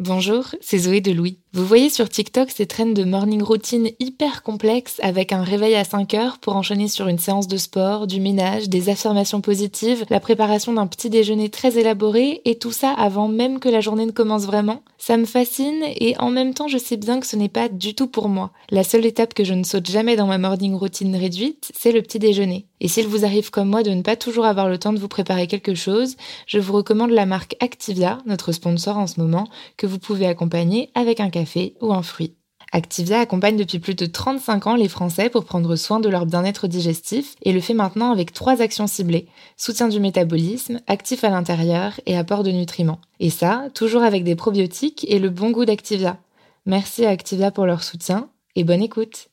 Bonjour, c'est Zoé de Louis. Vous voyez sur TikTok ces traînes de morning routine hyper complexes avec un réveil à 5 heures pour enchaîner sur une séance de sport, du ménage, des affirmations positives, la préparation d'un petit déjeuner très élaboré et tout ça avant même que la journée ne commence vraiment. Ça me fascine et en même temps je sais bien que ce n'est pas du tout pour moi. La seule étape que je ne saute jamais dans ma morning routine réduite, c'est le petit déjeuner. Et s'il vous arrive comme moi de ne pas toujours avoir le temps de vous préparer quelque chose, je vous recommande la marque Activia, notre sponsor en ce moment, que vous pouvez accompagner avec un café ou un fruit. Activia accompagne depuis plus de 35 ans les Français pour prendre soin de leur bien-être digestif et le fait maintenant avec trois actions ciblées. Soutien du métabolisme, actif à l'intérieur et apport de nutriments. Et ça, toujours avec des probiotiques et le bon goût d'Activia. Merci à Activia pour leur soutien et bonne écoute.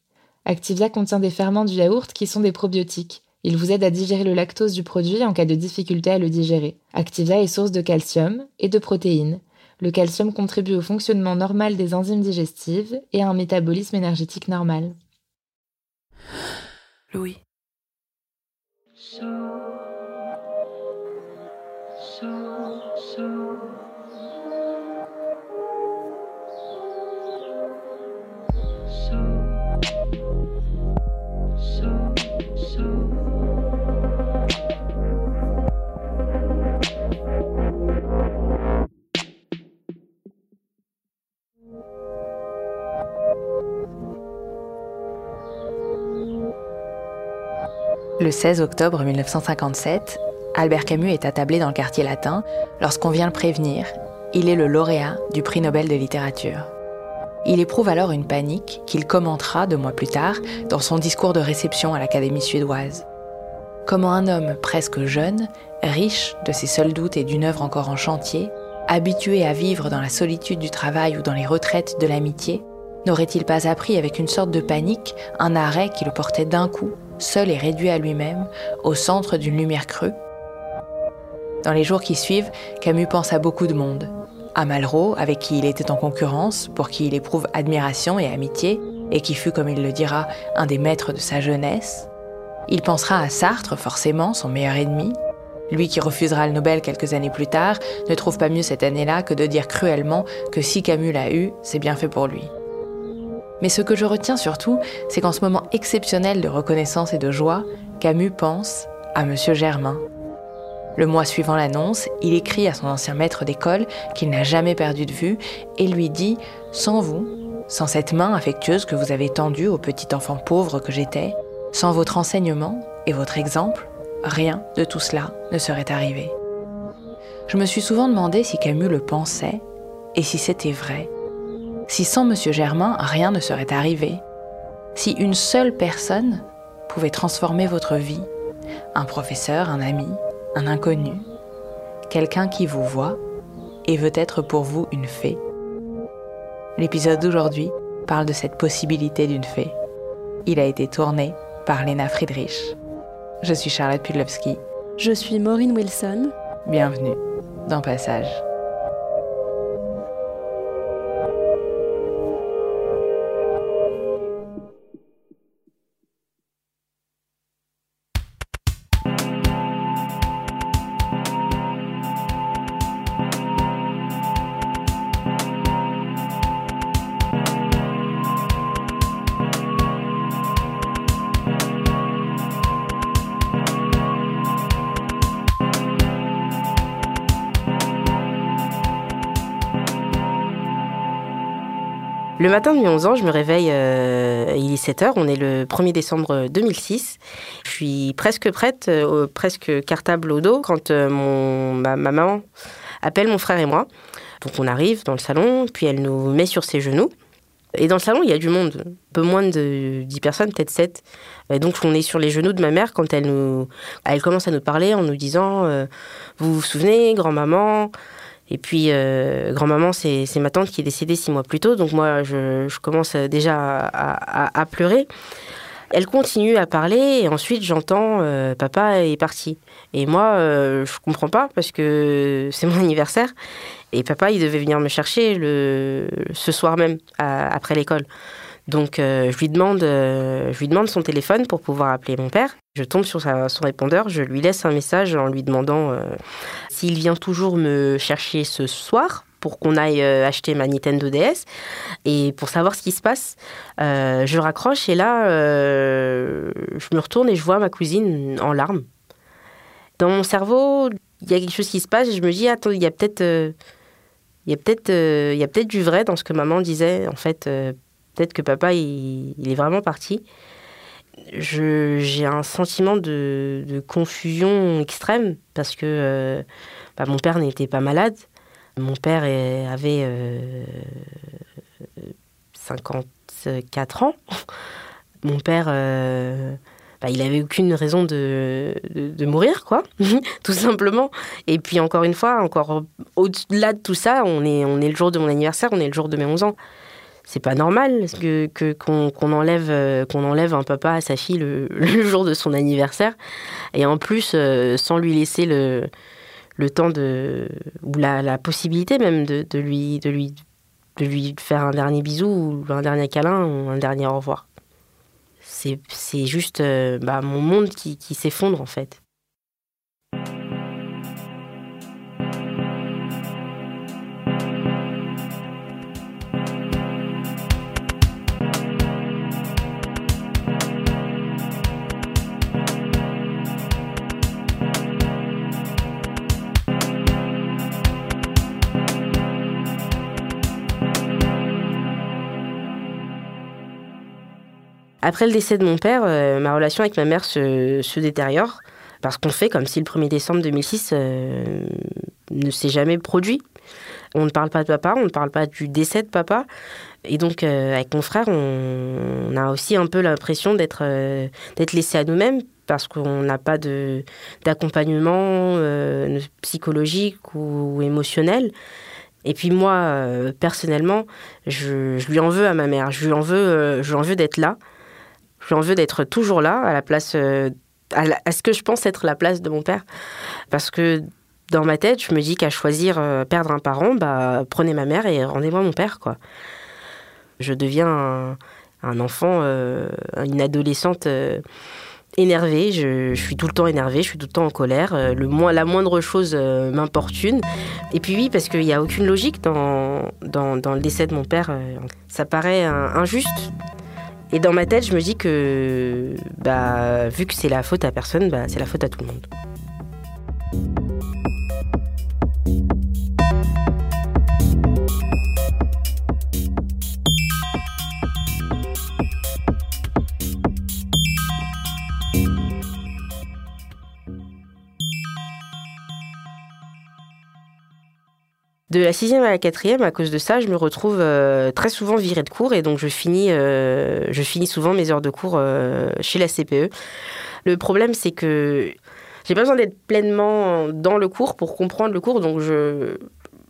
Activia contient des ferments du yaourt qui sont des probiotiques. Il vous aide à digérer le lactose du produit en cas de difficulté à le digérer. Activia est source de calcium et de protéines. Le calcium contribue au fonctionnement normal des enzymes digestives et à un métabolisme énergétique normal. Louis. Le 16 octobre 1957, Albert Camus est attablé dans le quartier latin lorsqu'on vient le prévenir. Il est le lauréat du prix Nobel de littérature. Il éprouve alors une panique qu'il commentera deux mois plus tard dans son discours de réception à l'Académie suédoise. Comment un homme presque jeune, riche de ses seuls doutes et d'une œuvre encore en chantier, habitué à vivre dans la solitude du travail ou dans les retraites de l'amitié, n'aurait-il pas appris avec une sorte de panique un arrêt qui le portait d'un coup, seul et réduit à lui-même, au centre d'une lumière crue Dans les jours qui suivent, Camus pense à beaucoup de monde. À Malraux, avec qui il était en concurrence, pour qui il éprouve admiration et amitié, et qui fut, comme il le dira, un des maîtres de sa jeunesse. Il pensera à Sartre, forcément, son meilleur ennemi. Lui qui refusera le Nobel quelques années plus tard, ne trouve pas mieux cette année-là que de dire cruellement que si Camus l'a eu, c'est bien fait pour lui. Mais ce que je retiens surtout, c'est qu'en ce moment exceptionnel de reconnaissance et de joie, Camus pense à M. Germain. Le mois suivant l'annonce, il écrit à son ancien maître d'école qu'il n'a jamais perdu de vue et lui dit Sans vous, sans cette main affectueuse que vous avez tendue au petit enfant pauvre que j'étais, sans votre enseignement et votre exemple, rien de tout cela ne serait arrivé. Je me suis souvent demandé si Camus le pensait et si c'était vrai si sans M. Germain, rien ne serait arrivé, si une seule personne pouvait transformer votre vie, un professeur, un ami, un inconnu, quelqu'un qui vous voit et veut être pour vous une fée. L'épisode d'aujourd'hui parle de cette possibilité d'une fée. Il a été tourné par Lena Friedrich. Je suis Charlotte Pudlowski. Je suis Maureen Wilson. Bienvenue dans Passage. Matin de mes 11 ans, je me réveille, euh, il est 7 heures, on est le 1er décembre 2006. Je suis presque prête, euh, presque cartable au dos, quand euh, mon, ma, ma maman appelle mon frère et moi. Donc on arrive dans le salon, puis elle nous met sur ses genoux. Et dans le salon, il y a du monde, un peu moins de 10 personnes, peut-être 7. Et donc on est sur les genoux de ma mère quand elle nous, elle commence à nous parler en nous disant, vous vous souvenez, grand-maman. Et puis euh, grand-maman, c'est ma tante qui est décédée six mois plus tôt, donc moi je, commence déjà à, pleurer. Elle continue à parler et ensuite j'entends euh, papa est parti. Et moi je comprends pas parce que c'est mon anniversaire et papa il devait venir me chercher le, ce soir même après l'école. Donc euh, je, lui demande, euh, je lui demande son téléphone pour pouvoir appeler mon père. Je tombe sur son répondeur, je lui laisse un message en lui demandant euh, s'il vient toujours me chercher ce soir pour qu'on aille acheter ma Nintendo DS et pour savoir ce qui se passe. je raccroche et là, je me retourne et je vois ma cousine en larmes. Dans mon cerveau, il y a quelque chose qui se passe et je me dis, attends, il y a peut-être... peut-être du vrai dans ce que maman disait en fait Peut-être que papa, il, est vraiment parti. J'ai un sentiment de, confusion extrême parce que euh, bah, mon père n'était pas malade. Mon père avait 54 euh, ans. Mon père, euh, bah, il avait aucune raison de, de, mourir, quoi, tout simplement. Et puis encore une fois, encore au-delà de tout ça, on est, on est le jour de mon anniversaire, on est le jour de mes 11 ans c'est pas normal que qu'on enlève euh, qu'on enlève un papa à sa fille le, jour de son anniversaire. Et en plus euh, sans lui laisser le le temps de ou la, la possibilité même de, de, lui de lui de lui faire un dernier bisou ou un dernier câlin ou un dernier au revoir. C'est juste euh, bah, mon monde qui, qui s'effondre en fait Après le décès de mon père, euh, ma relation avec ma mère se, détériore parce qu'on fait comme si le 1er décembre 2006 euh, ne s'est jamais produit. On ne parle pas de papa, on ne parle pas du décès de papa. Et donc, euh, avec mon frère, on, a aussi un peu l'impression d'être d'être laissé à nous-mêmes parce qu'on n'a pas d'accompagnement psychologique ou, émotionnel. Et puis moi, personnellement, je, lui en veux à ma mère. Je lui en veux, je lui en veux d'être là. J'ai envie d'être toujours là, à la place, euh, à, ce que je pense être la place de mon père. Parce que dans ma tête, je me dis qu'à choisir euh, perdre un parent, bah, prenez ma mère et rendez-moi mon père, quoi. Je deviens un, enfant, euh, une adolescente énervée. Je, suis tout le temps énervée, je suis tout le temps en colère. Le, la moindre chose m'importune. Et puis oui, parce qu'il n'y a aucune logique dans, dans, le décès de mon père. ça paraît injuste et dans ma tête, je me dis que, bah, vu que c'est la faute à personne, bah, c'est la faute à tout le monde. De la sixième à la quatrième, à cause de ça, je me retrouve euh, très souvent virée de cours et donc je finis, euh, je finis souvent mes heures de cours euh, chez la CPE. Le problème, c'est que j'ai pas besoin d'être pleinement dans le cours pour comprendre le cours, donc je,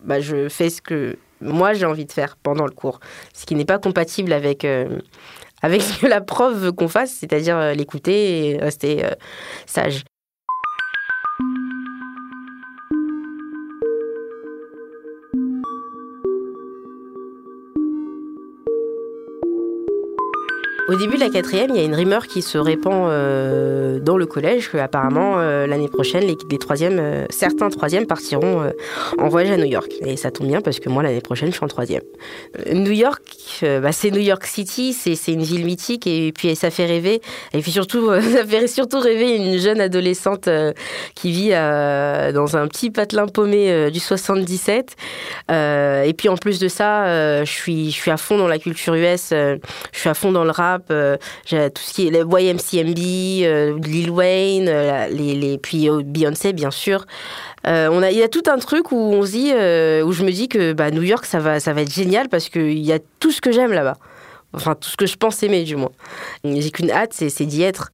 bah, je fais ce que moi j'ai envie de faire pendant le cours, ce qui n'est pas compatible avec avec ce que la prof veut qu'on fasse, c'est-à-dire l'écouter et rester sage. Au début de la quatrième, il y a une rumeur qui se répand euh, dans le collège que apparemment euh, l'année prochaine, les, troisièmes, euh, certains troisièmes partiront en voyage à New York. Et ça tombe bien parce que moi l'année prochaine, je suis en troisième. New York, bah, c'est New York City, c'est une ville mythique et puis ça fait rêver. Et puis surtout, ça fait surtout rêver une jeune adolescente qui vit dans un petit patelin paumé du 77. et puis en plus de ça, je suis je suis à fond dans la culture US, je suis à fond dans le rap euh, j'ai tout ce qui est les YMCMB, euh, Lil Wayne, euh, les, les, puis Beyoncé bien sûr. on a, il y a tout un truc où on dit, où je me dis que bah, New York ça va, ça va être génial parce qu'il y a tout ce que j'aime là-bas. Enfin, tout ce que je pense aimer, du moins. J'ai qu'une hâte, c'est d'y être.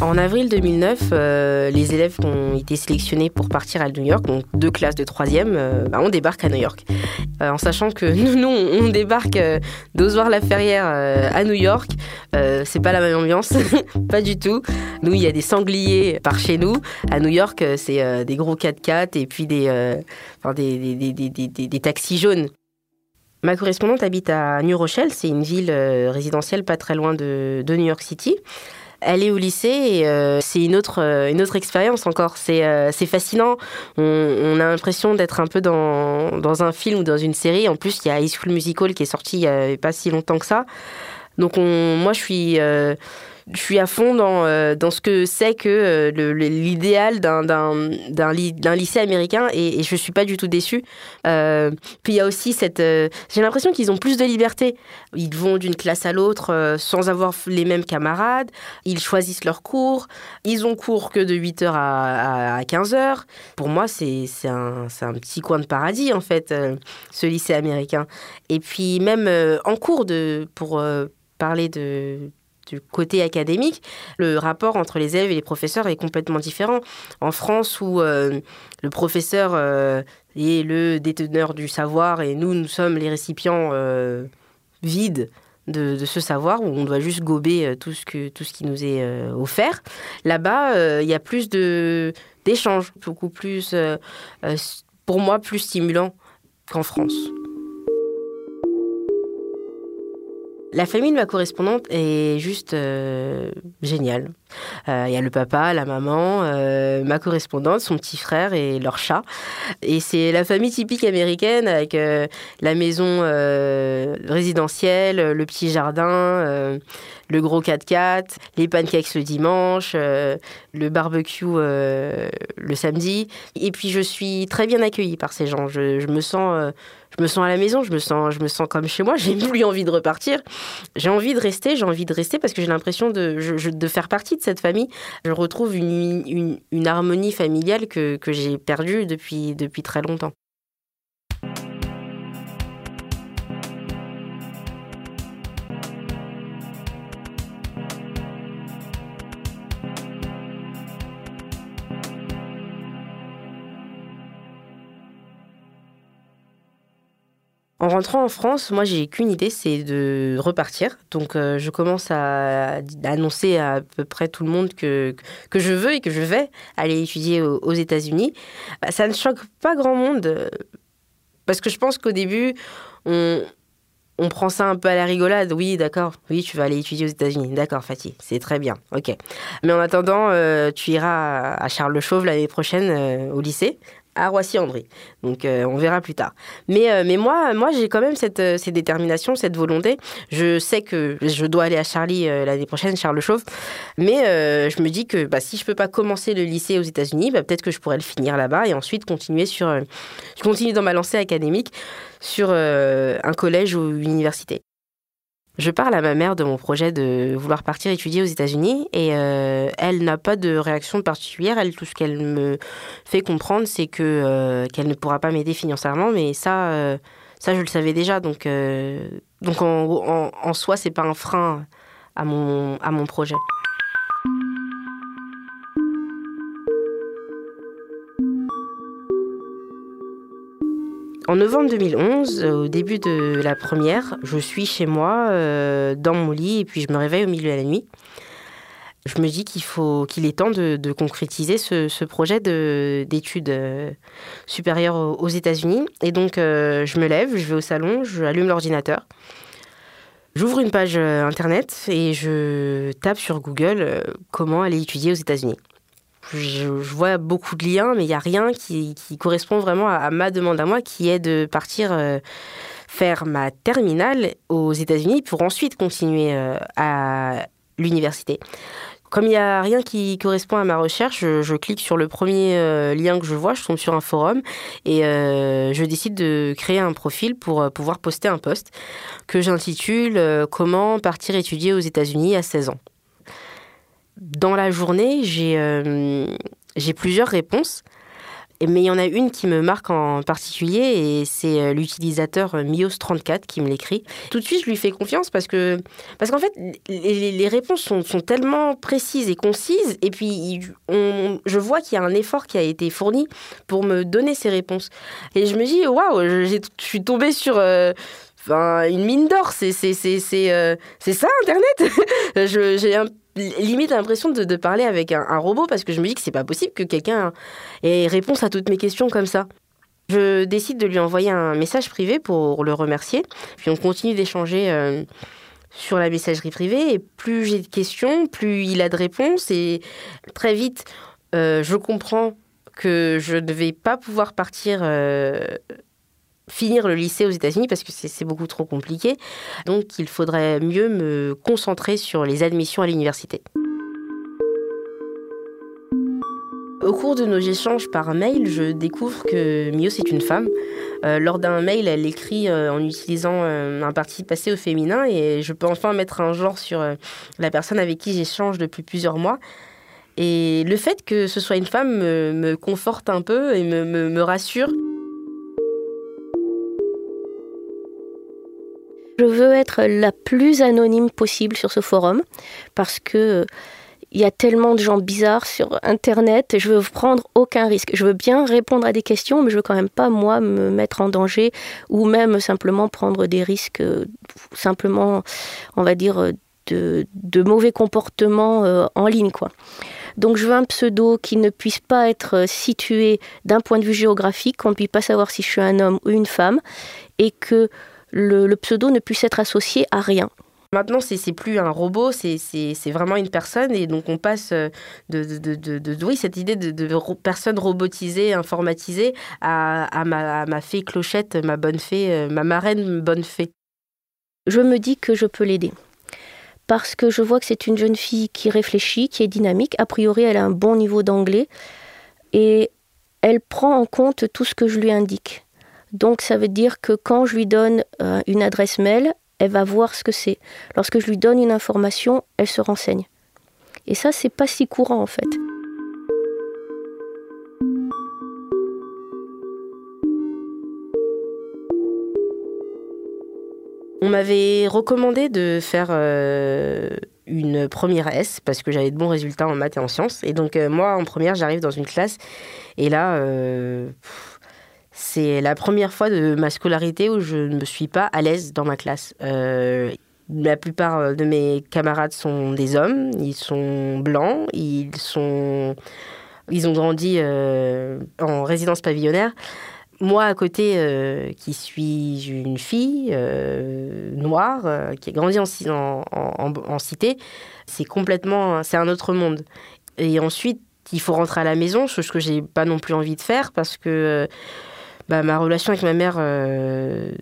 En avril 2009, euh, les élèves qui ont été sélectionnés pour partir à New York, donc deux classes de troisième, euh, bah, on débarque à New York. Euh, en sachant que nous, on débarque d'Ozoir-la-Ferrière à New York, c'est pas la même ambiance, pas du tout. Nous, il y a des sangliers par chez nous. À New York, c'est des gros 4x4 et puis des, des, des, des, taxis jaunes. Ma correspondante habite à New Rochelle, c'est une ville résidentielle pas très loin de New York City aller au lycée euh, c'est une autre euh, une autre expérience encore. C'est euh, fascinant. On, a l'impression d'être un peu dans, dans un film ou dans une série. En plus il y a High School Musical qui est sorti il y a pas si longtemps que ça. Donc on, moi je suis je suis à fond dans, euh, dans ce que c'est que euh, l'idéal d'un lycée américain et, et je suis pas du tout déçue. Euh, puis il y a aussi cette... J'ai l'impression qu'ils ont plus de liberté. Ils vont d'une classe à l'autre sans avoir les mêmes camarades. Ils choisissent leurs cours. Ils ont cours que de 8h à, à, 15h. Pour moi, c'est un, un petit coin de paradis, en fait, ce lycée américain. Et puis même en cours, de, pour parler de du côté académique, le rapport entre les élèves et les professeurs est complètement différent. En France, où euh, le professeur euh, est le déteneur du savoir et nous, nous sommes les récipients euh, vides de, ce savoir, où on doit juste gober tout ce, que, tout ce qui nous est offert. Là-bas, il y a plus d'échanges, beaucoup plus, pour moi, plus stimulant qu'en France. La famille de ma correspondante est juste euh, géniale. Euh, il y a le papa, la maman, euh, ma correspondante, son petit frère et leur chat. Et c'est la famille typique américaine avec la maison résidentielle, le petit jardin, le gros 4x4, les pancakes le dimanche, le barbecue le samedi. Et puis je suis très bien accueillie par ces gens. Je, je me sens je me sens à la maison, je me sens, je me sens comme chez moi, j'ai plus envie de repartir. J'ai envie de rester, j'ai envie de rester parce que j'ai l'impression de, faire partie de cette famille. Je retrouve une harmonie familiale que, que j'ai perdue depuis, depuis très longtemps. En rentrant en France, moi j'ai qu'une idée, c'est de repartir. Donc euh, je commence à, annoncer à, peu près tout le monde que, que je veux et que je vais aller étudier aux, États-Unis. Bah, ça ne choque pas grand monde euh, parce que je pense qu'au début, on, on prend ça un peu à la rigolade. Oui, d'accord. Oui, tu vas aller étudier aux États-Unis. D'accord, Fatih. C'est très bien. Ok. Mais en attendant, euh, tu iras à Charles Le Chauve l'année prochaine au lycée à Roissy-André. Donc euh, on verra plus tard. Mais, euh, mais moi, moi j'ai quand même cette, euh, cette, détermination, cette volonté. Je sais que je dois aller à Charlie l'année prochaine, Charles Chauve. Mais je me dis que bah, si je peux pas commencer le lycée aux États-Unis, bah, peut-être que je pourrais le finir là-bas et ensuite continuer sur. je continue dans ma lancée académique sur un collège ou une université. Je parle à ma mère de mon projet de vouloir partir étudier aux États-Unis et euh, elle n'a pas de réaction particulière. Tout ce qu'elle me fait comprendre, c'est que euh, qu'elle ne pourra pas m'aider financièrement, mais ça, euh, ça je le savais déjà. Donc, donc en, en, en soi, c'est pas un frein à mon à mon projet. En novembre 2011, euh, au début de la première, je suis chez moi, euh, dans mon lit, et puis je me réveille au milieu de la nuit. Je me dis qu'il faut, qu'il est temps de, concrétiser ce, projet d'études euh, supérieures aux, États-Unis. Et donc, je me lève, je vais au salon, je allume l'ordinateur. J'ouvre une page internet et je tape sur Google comment aller étudier aux États-Unis je, vois beaucoup de liens, mais il n'y a rien qui, correspond vraiment à, ma demande à moi, qui est de partir euh, faire ma terminale aux États-Unis pour ensuite continuer euh, à l'université. Comme il n'y a rien qui correspond à ma recherche, je, clique sur le premier euh, lien que je vois, je tombe sur un forum et je décide de créer un profil pour pouvoir poster un post que j'intitule Comment partir étudier aux États-Unis à 16 ans dans la journée, j'ai euh, plusieurs réponses. Mais il y en a une qui me marque en particulier et c'est euh, l'utilisateur euh, Mios34 qui me l'écrit. Tout de suite, je lui fais confiance parce que parce qu'en fait, les, réponses sont, sont, tellement précises et concises et puis on, je vois qu'il y a un effort qui a été fourni pour me donner ces réponses. Et je me dis, waouh, je suis tombée sur... Euh, une mine d'or, c'est c'est ça Internet? J'ai limite l'impression de, parler avec un, robot parce que je me dis que c'est pas possible que quelqu'un ait réponse à toutes mes questions comme ça. Je décide de lui envoyer un message privé pour le remercier. Puis on continue d'échanger euh, sur la messagerie privée. Et plus j'ai de questions, plus il a de réponses. Et très vite, euh, je comprends que je ne vais pas pouvoir partir euh, finir le lycée aux États-Unis parce que c'est beaucoup trop compliqué. Donc il faudrait mieux me concentrer sur les admissions à l'université. Au cours de nos échanges par mail, je découvre que Mio c'est une femme. Euh, lors d'un mail, elle écrit euh, en utilisant euh, un participe passé au féminin et je peux enfin mettre un genre sur la personne avec qui j'échange depuis plusieurs mois. Et le fait que ce soit une femme me, conforte un peu et me rassure. Je veux être la plus anonyme possible sur ce forum parce que il y a tellement de gens bizarres sur Internet. Je veux prendre aucun risque. Je veux bien répondre à des questions, mais je veux quand même pas moi me mettre en danger ou même simplement prendre des risques, euh, simplement, on va dire, de, de mauvais comportements euh, en ligne, quoi. Donc je veux un pseudo qui ne puisse pas être situé d'un point de vue géographique, qu'on ne puisse pas savoir si je suis un homme ou une femme, et que le, pseudo ne puisse être associé à rien. Maintenant, c'est plus un robot, c'est vraiment une personne. Et donc, on passe de, de, de, de oui, cette idée de, personne robotisée, informatisée, à, ma, ma, fée clochette, ma bonne fée, euh, ma marraine bonne fée. Je me dis que je peux l'aider. Parce que je vois que c'est une jeune fille qui réfléchit, qui est dynamique. A priori, elle a un bon niveau d'anglais. Et elle prend en compte tout ce que je lui indique. Donc ça veut dire que quand je lui donne euh, une adresse mail, elle va voir ce que c'est. Lorsque je lui donne une information, elle se renseigne. Et ça, c'est pas si courant en fait. On m'avait recommandé de faire euh, une première S parce que j'avais de bons résultats en maths et en sciences. Et donc euh, moi, en première, j'arrive dans une classe et là, c'est la première fois de ma scolarité où je ne me suis pas à l'aise dans ma classe. Euh, la plupart de mes camarades sont des hommes, ils sont blancs, ils sont, ils ont grandi euh, en résidence pavillonnaire. Moi, à côté, euh, qui suis une fille noire, qui a grandi en, en, en cité, c'est complètement, c'est un autre monde. Et ensuite, il faut rentrer à la maison, chose que j'ai pas non plus envie de faire parce que bah, ma relation avec ma mère euh,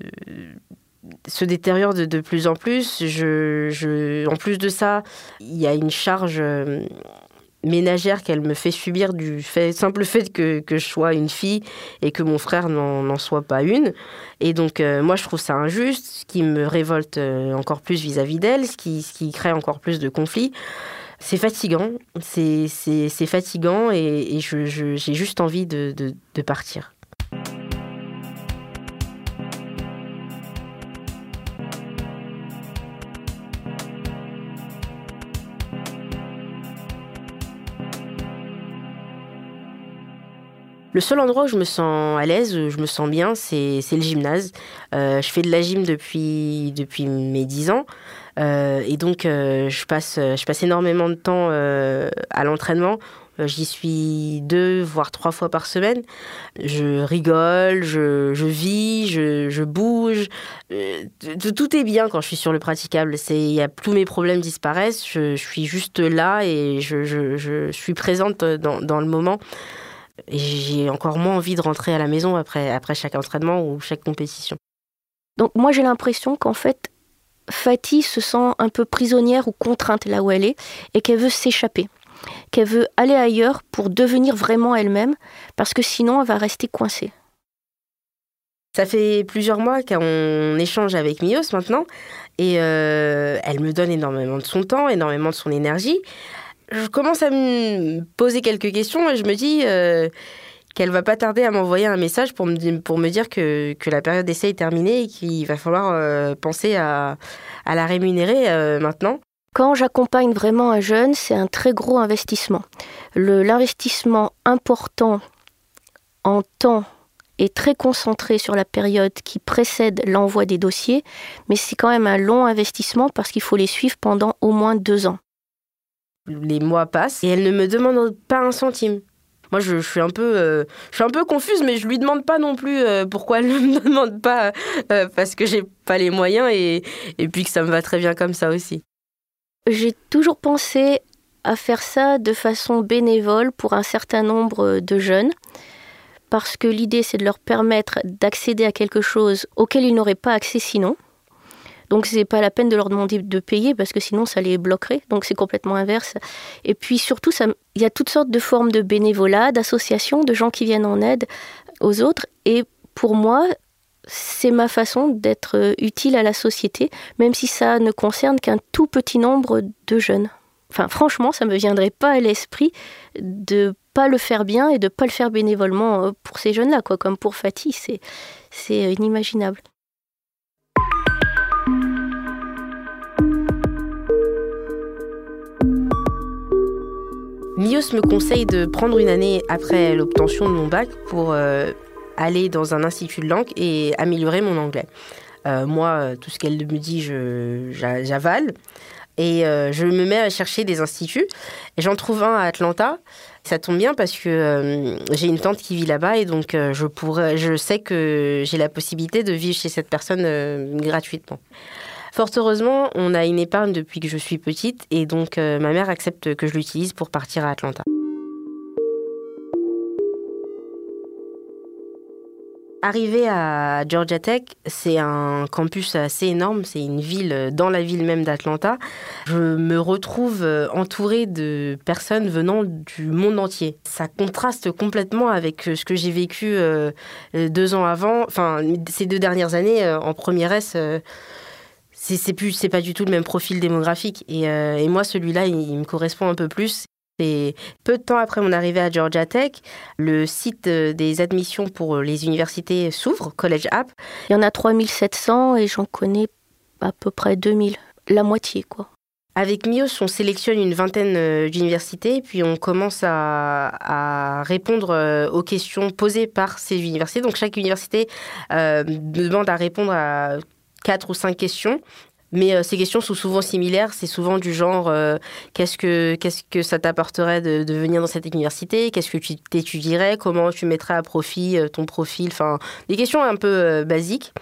se détériore de, plus en plus. En plus de ça, il y a une charge euh, ménagère qu'elle me fait subir du simple fait que, je sois une fille et que mon frère n'en soit pas une. Et donc, euh, moi, je trouve ça injuste, ce qui me révolte encore plus vis-à-vis d'elle, ce qui, crée encore plus de conflits. C'est fatigant, c'est fatigant et, j'ai juste envie de partir. Le seul endroit où je me sens à l'aise, où je me sens bien, c'est le gymnase. Euh, je fais de la gym depuis, mes 10 ans. Euh, et donc, euh, je, passe, énormément de temps à l'entraînement. J'y suis deux, voire trois fois par semaine. Je rigole, je, vis, je, bouge. tout est bien quand je suis sur le praticable. Y a, tous mes problèmes disparaissent. Je, suis juste là et je, suis présente dans le moment j'ai encore moins envie de rentrer à la maison après, après chaque entraînement ou chaque compétition. Donc moi j'ai l'impression qu'en fait, Fatih se sent un peu prisonnière ou contrainte là où elle est et qu'elle veut s'échapper, qu'elle veut aller ailleurs pour devenir vraiment elle-même parce que sinon elle va rester coincée. Ça fait plusieurs mois qu'on échange avec Mios maintenant et euh, elle me donne énormément de son temps, énormément de son énergie. Je commence à me poser quelques questions et je me dis euh, qu'elle va pas tarder à m'envoyer un message pour me, pour me dire que, que la période d'essai est terminée et qu'il va falloir euh, penser à, à, la rémunérer euh, maintenant. Quand j'accompagne vraiment un jeune, c'est un très gros investissement. L'investissement important en temps est très concentré sur la période qui précède l'envoi des dossiers, mais c'est quand même un long investissement parce qu'il faut les suivre pendant au moins deux ans. Les mois passent et elle ne me demande pas un centime. Moi, je, suis un peu, euh, je suis un peu confuse, mais je lui demande pas non plus euh, pourquoi elle ne me demande pas euh, parce que j'ai pas les moyens et, et puis que ça me va très bien comme ça aussi. J'ai toujours pensé à faire ça de façon bénévole pour un certain nombre de jeunes, parce que l'idée c'est de leur permettre d'accéder à quelque chose auquel ils n'auraient pas accès sinon. Donc c'est pas la peine de leur demander de payer parce que sinon ça les bloquerait. Donc c'est complètement inverse. Et puis surtout, il y a toutes sortes de formes de bénévolat, d'associations, de gens qui viennent en aide aux autres. Et pour moi, c'est ma façon d'être euh, utile à la société, même si ça ne concerne qu'un tout petit nombre de jeunes. Enfin, franchement, ça me viendrait pas à l'esprit de pas le faire bien et de pas le faire bénévolement euh, pour ces jeunes-là, quoi, comme pour Fatih, c'est c'est inimaginable. Mios me conseille de prendre une année après l'obtention de mon bac pour euh, aller dans un institut de langue et améliorer mon anglais. Euh, moi, tout ce qu'elle me dit, j'avale. Et euh, je me mets à chercher des instituts. Et j'en trouve un à Atlanta. Ça tombe bien parce que j'ai une tante qui vit là-bas et donc je, pourrais, je sais que j'ai la possibilité de vivre chez cette personne gratuitement. Fort heureusement, on a une épargne depuis que je suis petite et donc euh, ma mère accepte que je l'utilise pour partir à Atlanta. Arriver à Georgia Tech, c'est un campus assez énorme, c'est une ville dans la ville même d'Atlanta. Je me retrouve euh, entourée de personnes venant du monde entier. Ça contraste complètement avec euh, ce que j'ai vécu deux ans avant, enfin ces deux dernières années en première S c'est plus c'est pas du tout le même profil démographique et, euh, moi celui-là il, me correspond un peu plus et peu de temps après mon arrivée à Georgia Tech, le site euh, des admissions pour les universités s'ouvre, College App. Il y en a 3700 et j'en connais à peu près 2000, la moitié quoi. Avec MIOS, on sélectionne une vingtaine euh, d'universités, puis on commence à, répondre aux questions posées par ces universités. Donc chaque université demande à répondre à quatre ou cinq questions. Mais euh, ces questions sont souvent similaires. C'est souvent du genre euh, qu'est-ce que qu'est-ce que ça t'apporterait de, venir dans cette université? Qu'est-ce que tu t'étudierais? Comment tu mettrais à profit euh, ton profil? Enfin, des questions un peu basiques,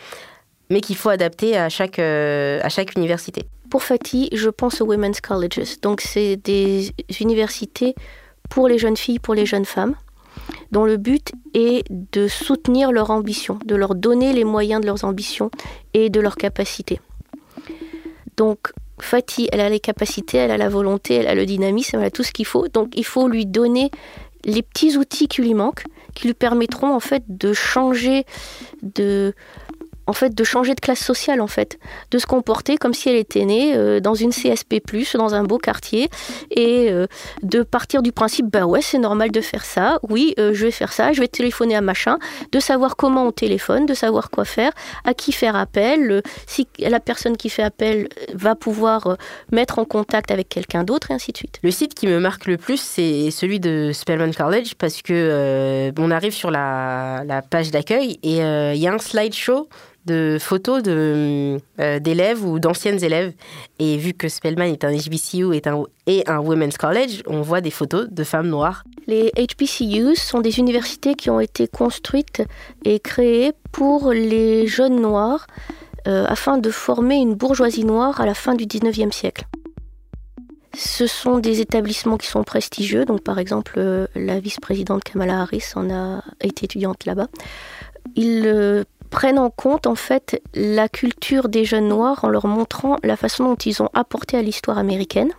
mais qu'il faut adapter à chaque à chaque université. Pour Fatih, je pense aux women's colleges. Donc, c'est des universités pour les jeunes filles, pour les jeunes femmes dont le but est de soutenir leur ambition, de leur donner les moyens de leurs ambitions et de leurs capacités. Donc, Fatih, elle a les capacités, elle a la volonté, elle a le dynamisme, elle a tout ce qu'il faut. Donc, il faut lui donner les petits outils qui lui manquent, qui lui permettront en fait de changer de en fait de changer de classe sociale en fait, de se comporter comme si elle était née euh, dans une CSP+ dans un beau quartier et euh, de partir du principe bah ouais, c'est normal de faire ça. Oui, euh, je vais faire ça, je vais téléphoner à machin, de savoir comment on téléphone, de savoir quoi faire, à qui faire appel, si la personne qui fait appel va pouvoir mettre en contact avec quelqu'un d'autre et ainsi de suite. Le site qui me marque le plus c'est celui de Spelman College parce que on arrive sur la, la page d'accueil et il y a un slideshow de photos euh, d'élèves ou d'anciennes élèves. Et vu que Spellman est un HBCU et un, et un Women's College, on voit des photos de femmes noires. Les HBCUs sont des universités qui ont été construites et créées pour les jeunes noirs euh, afin de former une bourgeoisie noire à la fin du 19e siècle. Ce sont des établissements qui sont prestigieux, donc par exemple euh, la vice-présidente Kamala Harris en a été étudiante là-bas. Ils prennent en compte en fait la culture des jeunes noirs en leur montrant la façon dont ils ont apporté à l'histoire américaine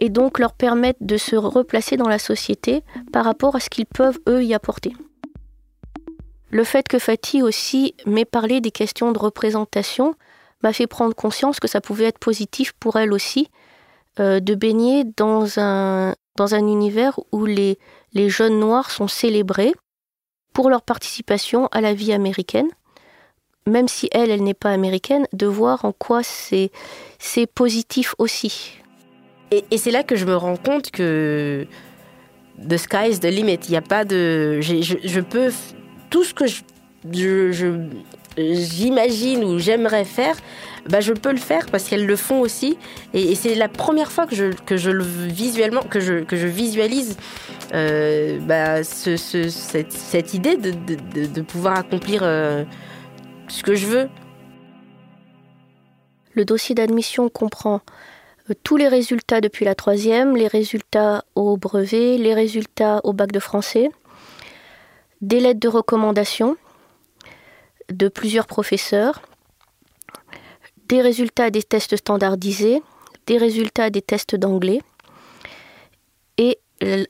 et donc leur permettent de se replacer dans la société par rapport à ce qu'ils peuvent eux y apporter. Le fait que Fatih aussi m'ait parlé des questions de représentation m'a fait prendre conscience que ça pouvait être positif pour elle aussi euh, de baigner dans un, dans un univers où les, les jeunes noirs sont célébrés pour leur participation à la vie américaine, même si elle, elle n'est pas américaine, de voir en quoi c'est positif aussi. Et, c'est là que je me rends compte que the sky is the limit. Il n'y a pas de. Je, peux. Tout ce que je j'imagine ou j'aimerais faire, bah je peux le faire parce qu'elles le font aussi. Et, c'est la première fois que je, que je le visuellement que je, que je visualise euh, bah, ce, ce, cette, cette, idée de, de, de pouvoir accomplir euh, ce que je veux. Le dossier d'admission comprend euh, tous les résultats depuis la troisième, les résultats au brevet, les résultats au bac de français, des lettres de recommandation de plusieurs professeurs, des résultats des tests standardisés, des résultats des tests d'anglais, et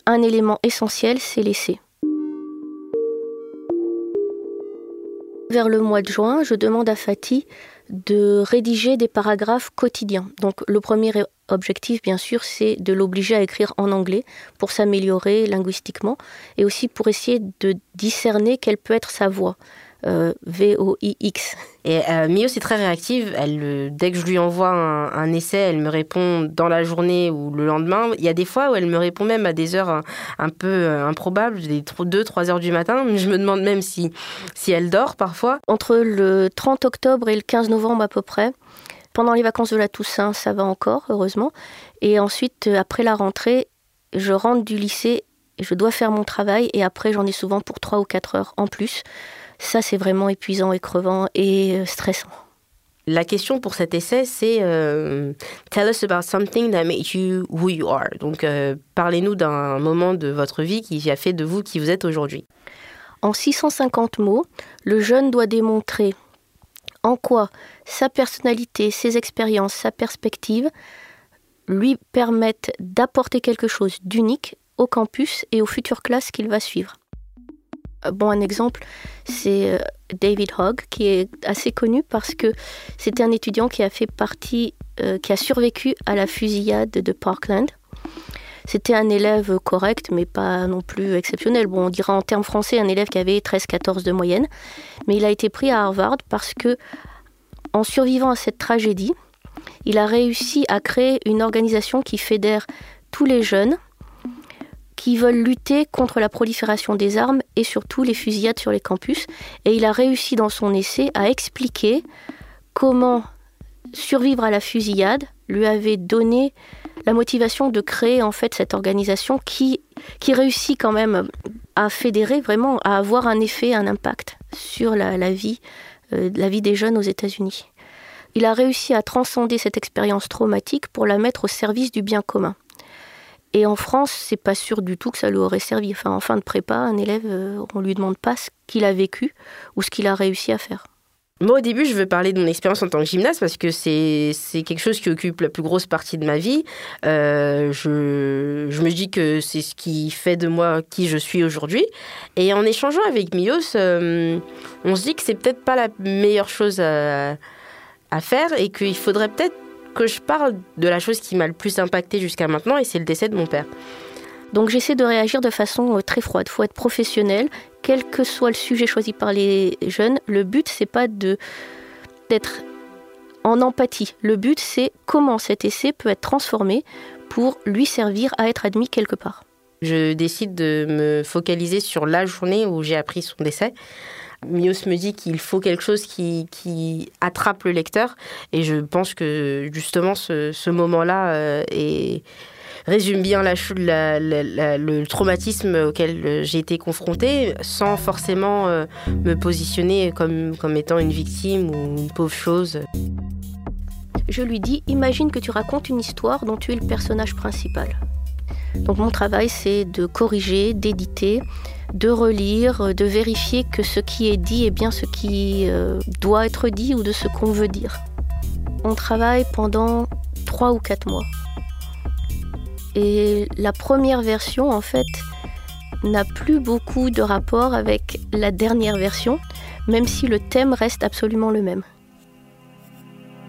un élément essentiel, c'est l'essai. Vers le mois de juin, je demande à Fatih de rédiger des paragraphes quotidiens. Donc le premier objectif, bien sûr, c'est de l'obliger à écrire en anglais pour s'améliorer linguistiquement et aussi pour essayer de discerner quelle peut être sa voix. Euh, V-O-I-X. Et euh, Mio, c'est très réactive. Elle, dès que je lui envoie un, essai, elle me répond dans la journée ou le lendemain. Il y a des fois où elle me répond même à des heures un, peu euh, improbables, des 2-3 heures du matin. Je me demande même si, si elle dort parfois. Entre le 30 octobre et le 15 novembre à peu près, pendant les vacances de la Toussaint, ça va encore, heureusement. Et ensuite, après la rentrée, je rentre du lycée je dois faire mon travail. Et après, j'en ai souvent pour 3 ou 4 heures en plus. Ça, c'est vraiment épuisant et crevant et euh, stressant. La question pour cet essai, c'est euh, Tell us about something that made you who you are. Donc, euh, parlez-nous d'un moment de votre vie qui a fait de vous qui vous êtes aujourd'hui. En 650 mots, le jeune doit démontrer en quoi sa personnalité, ses expériences, sa perspective lui permettent d'apporter quelque chose d'unique au campus et aux futures classes qu'il va suivre. Bon, un exemple, c'est euh, David Hogg, qui est assez connu parce que c'était un étudiant qui a fait partie, euh, qui a survécu à la fusillade de Parkland. C'était un élève correct, mais pas non plus exceptionnel. Bon, on dira en termes français un élève qui avait 13-14 de moyenne. Mais il a été pris à Harvard parce que, en survivant à cette tragédie, il a réussi à créer une organisation qui fédère tous les jeunes qui veulent lutter contre la prolifération des armes et surtout les fusillades sur les campus. Et il a réussi dans son essai à expliquer comment survivre à la fusillade lui avait donné la motivation de créer en fait cette organisation qui, réussit quand même à fédérer vraiment, à avoir un effet, un impact sur la, vie, euh, la vie des jeunes aux États-Unis. Il a réussi à transcender cette expérience traumatique pour la mettre au service du bien commun. Et en France, c'est pas sûr du tout que ça lui aurait servi. Enfin, en fin de prépa, un élève, euh, on lui demande pas ce qu'il a vécu ou ce qu'il a réussi à faire. Moi, au début, je veux parler de mon expérience en tant que gymnaste parce que c'est quelque chose qui occupe la plus grosse partie de ma vie. Euh, je, je, me dis que c'est ce qui fait de moi qui je suis aujourd'hui. Et en échangeant avec Mios, euh, on se dit que c'est peut-être pas la meilleure chose à, à faire et qu'il faudrait peut-être que je parle de la chose qui m'a le plus impacté jusqu'à maintenant, et c'est le décès de mon père. Donc j'essaie de réagir de façon euh, très froide. Il faut être professionnel, quel que soit le sujet choisi par les jeunes. Le but, c'est pas de d'être en empathie. Le but, c'est comment cet essai peut être transformé pour lui servir à être admis quelque part. Je décide de me focaliser sur la journée où j'ai appris son décès. Mios me dit qu'il faut quelque chose qui, qui, attrape le lecteur. Et je pense que justement ce, moment-là euh, résume bien la, le traumatisme auquel j'ai été confrontée sans forcément euh, me positionner comme, comme étant une victime ou une pauvre chose. Je lui dis, imagine que tu racontes une histoire dont tu es le personnage principal. Donc mon travail, c'est de corriger, d'éditer, de relire, de vérifier que ce qui est dit est bien ce qui euh, doit être dit ou de ce qu'on veut dire. On travaille pendant trois ou quatre mois. Et la première version, en fait, n'a plus beaucoup de rapport avec la dernière version, même si le thème reste absolument le même.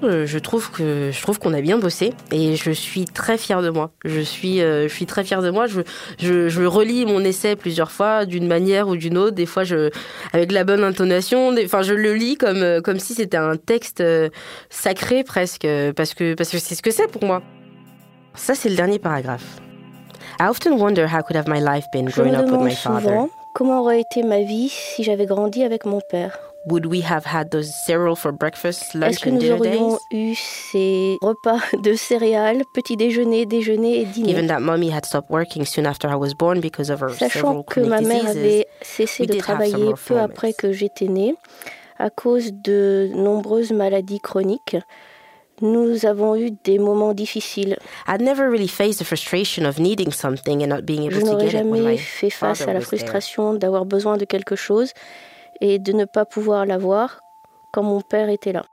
Euh, je trouve que je trouve qu'on a bien bossé et je suis très fière de moi. Je suis, euh, je suis très fière de moi. Je, je, je relis mon essai plusieurs fois d'une manière ou d'une autre. Des fois, je, avec la bonne intonation. Enfin, je le lis comme, comme si c'était un texte sacré presque, parce que parce que c'est ce que c'est pour moi. Ça, c'est le dernier paragraphe. I often wonder how could have my life been growing up with my father. Comment aurait été ma vie si j'avais grandi avec mon père Would we have had those cereal for breakfast, lunch Est-ce que nous aurions eu ces repas de céréales, petit déjeuner, déjeuner et dîner? Given that mommy had stopped working soon after I was born because of her Sachant que ma mère avait cessé de travailler peu après que j'étais née à cause de nombreuses maladies chroniques, nous avons eu des moments difficiles. I'd never really faced the frustration of needing something and not being able Je to n'aurais get it when jamais my fait face à la frustration d'avoir besoin de quelque chose et de ne pas pouvoir l'avoir quand mon père était là.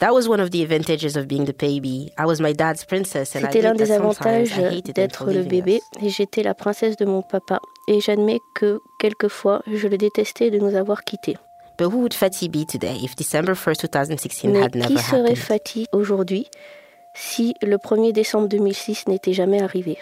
That was one of the advantages of being the baby. I was my dad's princess and I C'était l'un des avantages d'être le bébé et j'étais la princesse de mon papa. Et j'admets que quelquefois je le détestais de nous avoir quittés. But who would Fatih be today if December 1st, 2016 Mais qui serait? Fatih aujourd'hui si le 1er décembre 2006 n'était jamais arrivé?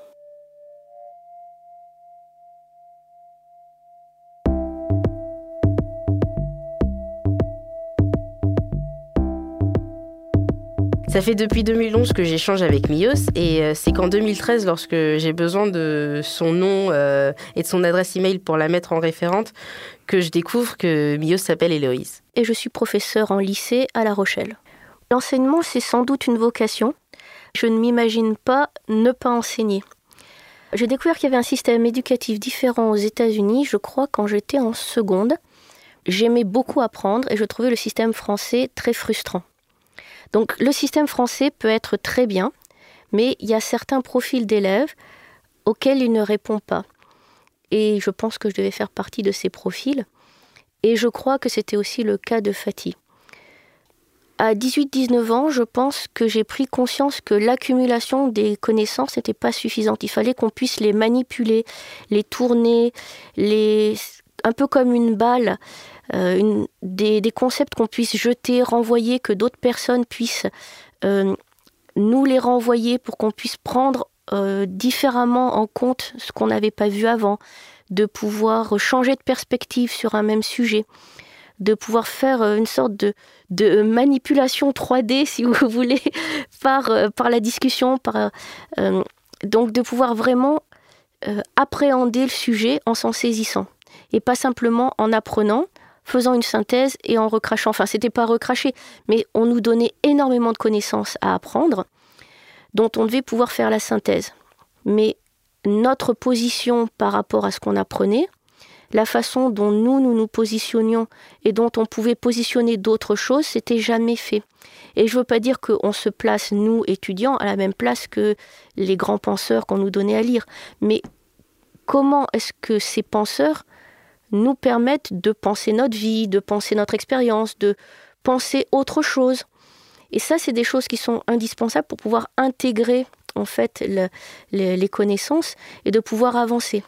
Ça fait depuis 2011 que j'échange avec Mios et euh, c'est qu'en 2013, lorsque j'ai besoin de son nom euh, et de son adresse email pour la mettre en référente, que je découvre que Mios s'appelle Héloïse. et je suis professeur en lycée à La Rochelle. L'enseignement, c'est sans doute une vocation. Je ne m'imagine pas ne pas enseigner. J'ai découvert qu'il y avait un système éducatif différent aux États-Unis, je crois, quand j'étais en seconde. J'aimais beaucoup apprendre et je trouvais le système français très frustrant. Donc le système français peut être très bien, mais il y a certains profils d'élèves auxquels il ne répond pas. Et je pense que je devais faire partie de ces profils. Et je crois que c'était aussi le cas de Fatih. À 18-19 ans, je pense que j'ai pris conscience que l'accumulation des connaissances n'était pas suffisante. Il fallait qu'on puisse les manipuler, les tourner, les... un peu comme une balle, euh, des, concepts qu'on puisse jeter, renvoyer, que d'autres personnes puissent euh, nous les renvoyer pour qu'on puisse prendre euh, différemment en compte ce qu'on n'avait pas vu avant, de pouvoir changer de perspective sur un même sujet, de pouvoir faire une sorte de, de manipulation 3D, si vous voulez, par, par la discussion, par, donc de pouvoir vraiment appréhender le sujet en s'en saisissant, et pas simplement en apprenant, faisant une synthèse et en recrachant. Enfin, c'était pas recracher, mais on nous donnait énormément de connaissances à apprendre, dont on devait pouvoir faire la synthèse. Mais notre position par rapport à ce qu'on apprenait, la façon dont nous, nous nous positionnions et dont on pouvait positionner d'autres choses, c'était jamais fait. Et je ne veux pas dire qu'on se place, nous, étudiants, à la même place que les grands penseurs qu'on nous donnait à lire, mais comment est-ce que ces penseurs nous permettent de penser notre vie, de penser notre expérience, de penser autre chose Et ça, c'est des choses qui sont indispensables pour pouvoir intégrer en fait le- le- les connaissances et de pouvoir avancer.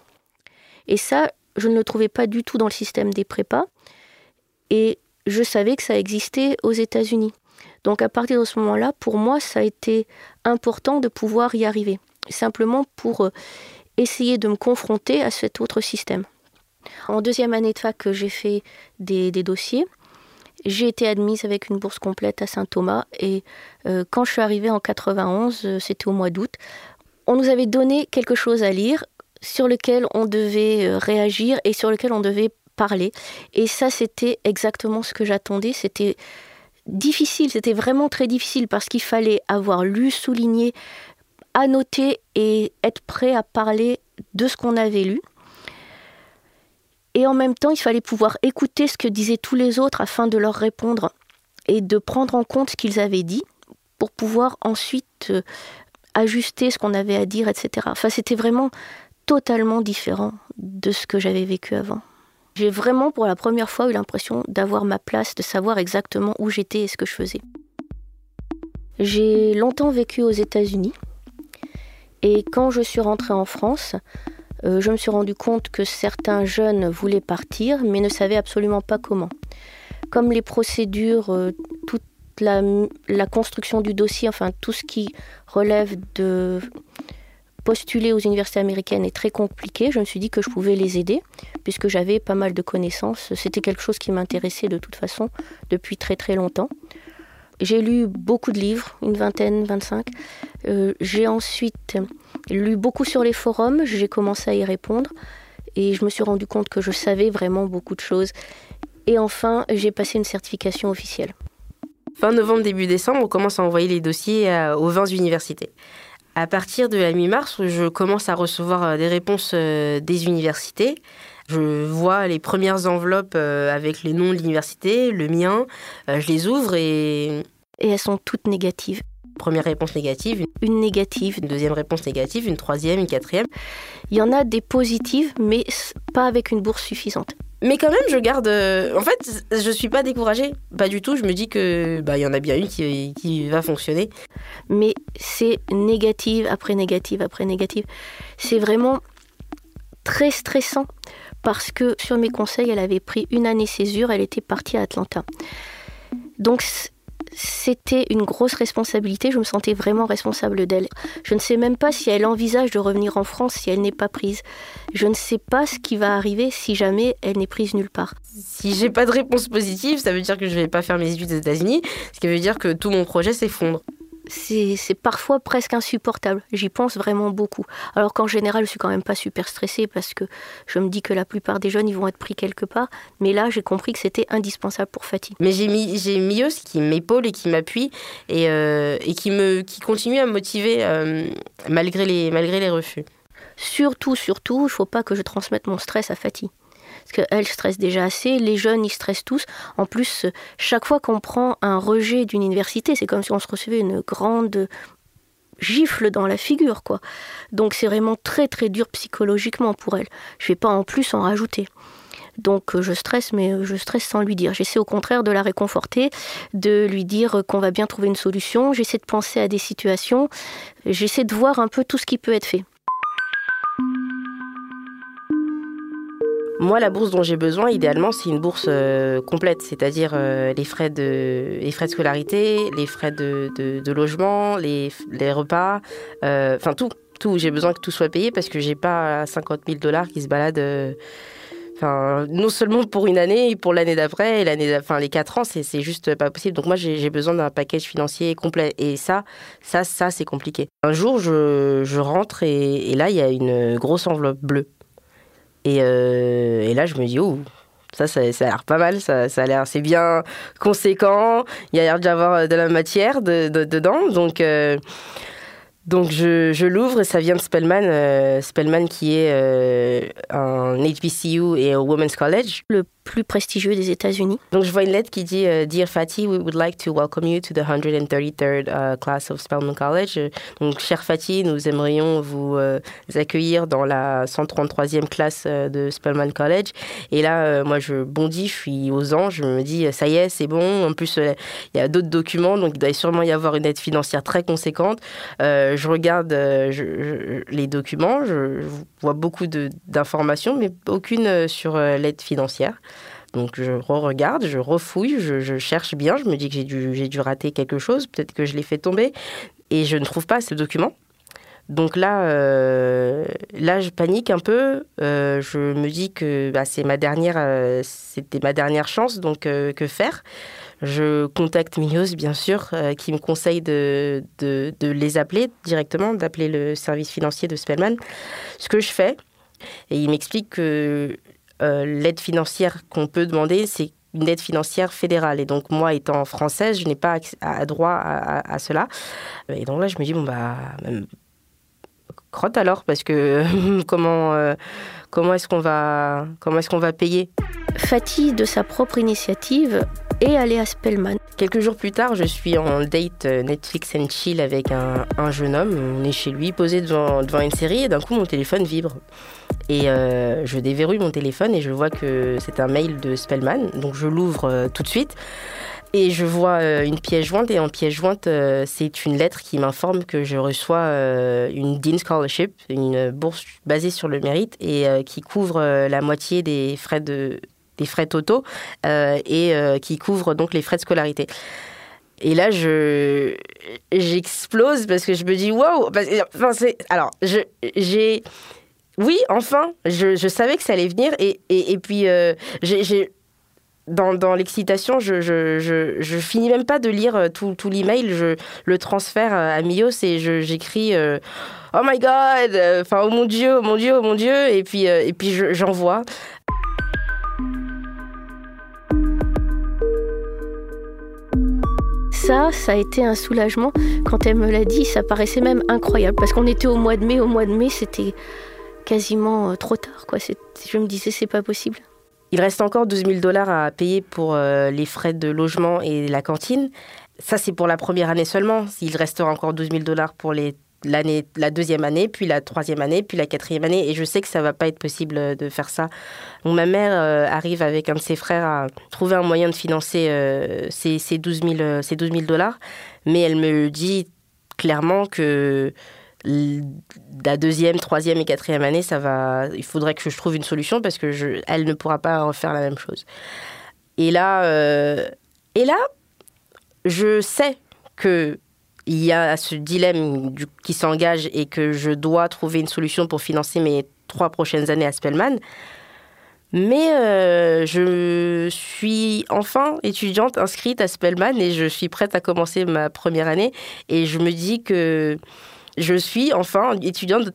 Et ça, je ne le trouvais pas du tout dans le système des prépas. Et je savais que ça existait aux États-Unis. Donc à partir de ce moment-là, pour moi, ça a été important de pouvoir y arriver. Simplement pour euh, essayer de me confronter à cet autre système. En deuxième année de fac, j'ai fait des, dossiers. J'ai été admise avec une bourse complète à Saint-Thomas et euh, quand je suis arrivée en 91, euh, c'était au mois d'août, on nous avait donné quelque chose à lire sur lequel on devait euh, réagir et sur lequel on devait parler. Et ça, c'était exactement ce que j'attendais. C'était difficile, c'était vraiment très difficile parce qu'il fallait avoir lu, souligné, annoter et être prêt à parler de ce qu'on avait lu. Et en même temps, il fallait pouvoir écouter ce que disaient tous les autres afin de leur répondre et de prendre en compte ce qu'ils avaient dit pour pouvoir ensuite euh, ajuster ce qu'on avait à dire, etc. Enfin, c'était vraiment totalement différent de ce que j'avais vécu avant. J'ai vraiment pour la première fois eu l'impression d'avoir ma place, de savoir exactement où j'étais et ce que je faisais. J'ai longtemps vécu aux États-Unis et quand je suis rentrée en France, euh, je me suis rendu compte que certains jeunes voulaient partir mais ne savaient absolument pas comment. Comme les procédures, euh, toutes la, la construction du dossier, enfin tout ce qui relève de postuler aux universités américaines est très compliqué. Je me suis dit que je pouvais les aider, puisque j'avais pas mal de connaissances. C'était quelque chose qui m'intéressait de toute façon depuis très très longtemps. J'ai lu beaucoup de livres, une vingtaine, 25. Euh, j'ai ensuite lu beaucoup sur les forums, j'ai commencé à y répondre et je me suis rendu compte que je savais vraiment beaucoup de choses. Et enfin, j'ai passé une certification officielle. Fin novembre, début décembre, on commence à envoyer les dossiers aux 20 universités. À partir de la mi-mars, je commence à recevoir euh, des réponses euh, des universités. Je vois les premières enveloppes euh, avec les noms de l'université, le mien, je les ouvre et... Et elles sont toutes négatives. Première réponse négative. Une négative. Une deuxième réponse négative, une troisième, une quatrième. Il y en a des positives, mais pas avec une bourse suffisante. Mais quand même, je garde. Euh, en fait, je suis pas découragée, pas du tout. Je me dis que bah il y en a bien une qui, qui va fonctionner. Mais c'est négative après négative après négative. C'est vraiment très stressant parce que sur mes conseils, elle avait pris une année césure, elle était partie à Atlanta. Donc c'était une grosse responsabilité, je me sentais vraiment responsable d'elle. Je ne sais même pas si elle envisage de revenir en France si elle n'est pas prise. Je ne sais pas ce qui va arriver si jamais elle n'est prise nulle part. Si j'ai pas de réponse positive, ça veut dire que je vais pas faire mes études aux États-Unis, ce qui veut dire que tout mon projet s'effondre c'est parfois presque insupportable. J'y pense vraiment beaucoup. Alors qu'en général, je suis quand même pas super stressée parce que je me dis que la plupart des jeunes, ils vont être pris quelque part. Mais là, j'ai compris que c'était indispensable pour Fatih. Mais j'ai mis, j'ai qui m'épaule et qui m'appuie et, euh, et, qui, me, qui continue à me motiver euh, malgré, les, malgré les refus. Surtout, surtout, il faut pas que je transmette mon stress à Fatih parce qu'elle stresse déjà assez, les jeunes ils stressent tous. En plus, chaque fois qu'on prend un rejet d'une université, c'est comme si on se recevait une grande gifle dans la figure, quoi. Donc c'est vraiment très très dur psychologiquement pour elle. Je vais pas en plus en rajouter. Donc euh, je stresse, mais euh, je stresse sans lui dire. J'essaie au contraire de la réconforter, de lui dire qu'on va bien trouver une solution. J'essaie de penser à des situations. J'essaie de voir un peu tout ce qui peut être fait. Moi, la bourse dont j'ai besoin, idéalement, c'est une bourse euh, complète, c'est-à-dire euh, les frais de les frais de scolarité, les frais de, de, logement, les, les repas, euh, enfin tout, tout. J'ai besoin que tout soit payé parce que j'ai pas 50 000 dollars qui se baladent. Enfin, non seulement pour une année, pour l'année d'après, enfin les quatre ans, c'est, c'est juste pas possible. Donc moi, j'ai, besoin d'un package financier complet. Et ça, ça, ça, c'est compliqué. Un jour, je, je rentre et, et là, il y a une grosse enveloppe bleue. Euh, et, là, je me dis, oh, ça, ça, a l'air pas mal, ça, a l'air, c'est bien conséquent, il y a l'air d'y avoir de la matière de, dedans. Donc, euh, donc je, je l'ouvre et ça vient de Spellman, euh, Spellman qui est un HBCU et un Women's College. Le plus prestigieux des États-Unis. Donc je vois une lettre qui dit euh, Dear Fatih, we would like to welcome you to the 133rd uh, class of Spelman College. Donc cher Fatih, nous aimerions vous euh, accueillir dans la 133e classe euh, de Spelman College. Et là, moi je bondis, je suis aux anges, je me dis ça y est, c'est bon. En plus, il y a d'autres documents, donc il doit sûrement y avoir une aide financière très conséquente. je regarde les documents, je vois beaucoup d'informations, mais aucune sur l'aide financière. Donc je re-regarde, je refouille, je, cherche bien, je me dis que j'ai dû, dû rater quelque chose, peut-être que je l'ai fait tomber, et je ne trouve pas ce document. Donc là, euh, là, je panique un peu. Euh, je me dis que bah, c'est ma dernière, euh, c'était ma dernière chance. Donc que faire? Je contacte Mios, bien sûr, qui me conseille de, de, les appeler directement, d'appeler le service financier de Spellman. Ce que je fais, et il m'explique que euh, l'aide financière qu'on peut demander, c'est une aide financière fédérale. Et donc, moi, étant française, je n'ai pas à, droit à, cela. Et donc là, je me dis, bon, bah, crotte alors, parce que comment, euh, comment est-ce qu'on va, comment est-ce qu'on va payer? Fatih, de sa propre initiative, est allé à Spellman. Quelques jours plus tard, je suis en date euh, Netflix and chill avec un, jeune homme. On est chez lui, posé devant, devant une série, et d'un coup, mon téléphone vibre. Et euh, je déverrouille mon téléphone et je vois que c'est un mail de Spellman. Donc je l'ouvre euh, tout de suite. Et je vois une pièce jointe, et en pièce jointe, c'est une lettre qui m'informe que je reçois une Dean Scholarship, une bourse basée sur le mérite, et qui couvre la moitié des frais de, des frais totaux euh, et euh, qui couvre donc les frais de scolarité. Et là, je j'explose parce que je me dis waouh. Alors j'ai oui, enfin, je, savais que ça allait venir et, et, puis euh, j'ai dans, l'excitation, je, finis même pas de lire euh, tout, l'email, je le transfère à Mios et j'écris euh, Oh my god, enfin oh mon dieu, oh mon dieu, oh mon dieu, et puis, et puis j'envoie. ça, ça a été un soulagement. Quand elle me l'a dit, ça paraissait même incroyable parce qu'on était au mois de mai. Au mois de mai, c'était quasiment euh, trop tard. Je me disais, c'est pas possible. Il reste encore 12 000 dollars à payer pour euh, les frais de logement et la cantine. Ça, c'est pour la première année seulement. Il restera encore 12 000 dollars pour l'année, la deuxième année, puis la troisième année, puis la quatrième année. Et je sais que ça va pas être possible de faire ça. Donc, ma mère euh, arrive avec un de ses frères à trouver un moyen de financer ces, ces, 12 000, ces 12 000 dollars. Mais elle me dit clairement que la deuxième, troisième et quatrième année, ça va. Il faudrait que je trouve une solution parce que elle ne pourra pas refaire la même chose. Et là, euh, et là, je sais que il y a ce dilemme qui s'engage et que je dois trouver une solution pour financer mes trois prochaines années à Spellman. Mais euh, je suis enfin étudiante inscrite à Spellman et je suis prête à commencer ma première année. Et je me dis que je suis enfin étudiante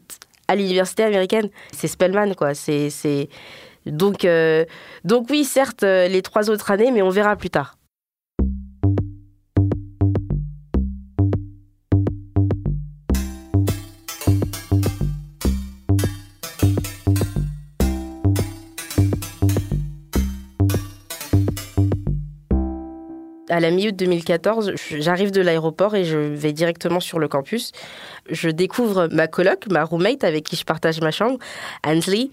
à l'université américaine. C'est Spellman, quoi. C'est, Donc, euh, donc oui, certes, euh, les trois autres années, mais on verra plus tard. À la mi-août 2014, j'arrive de l'aéroport et je vais directement sur le campus. Je découvre ma coloc, ma roommate avec qui je partage ma chambre, Ansley,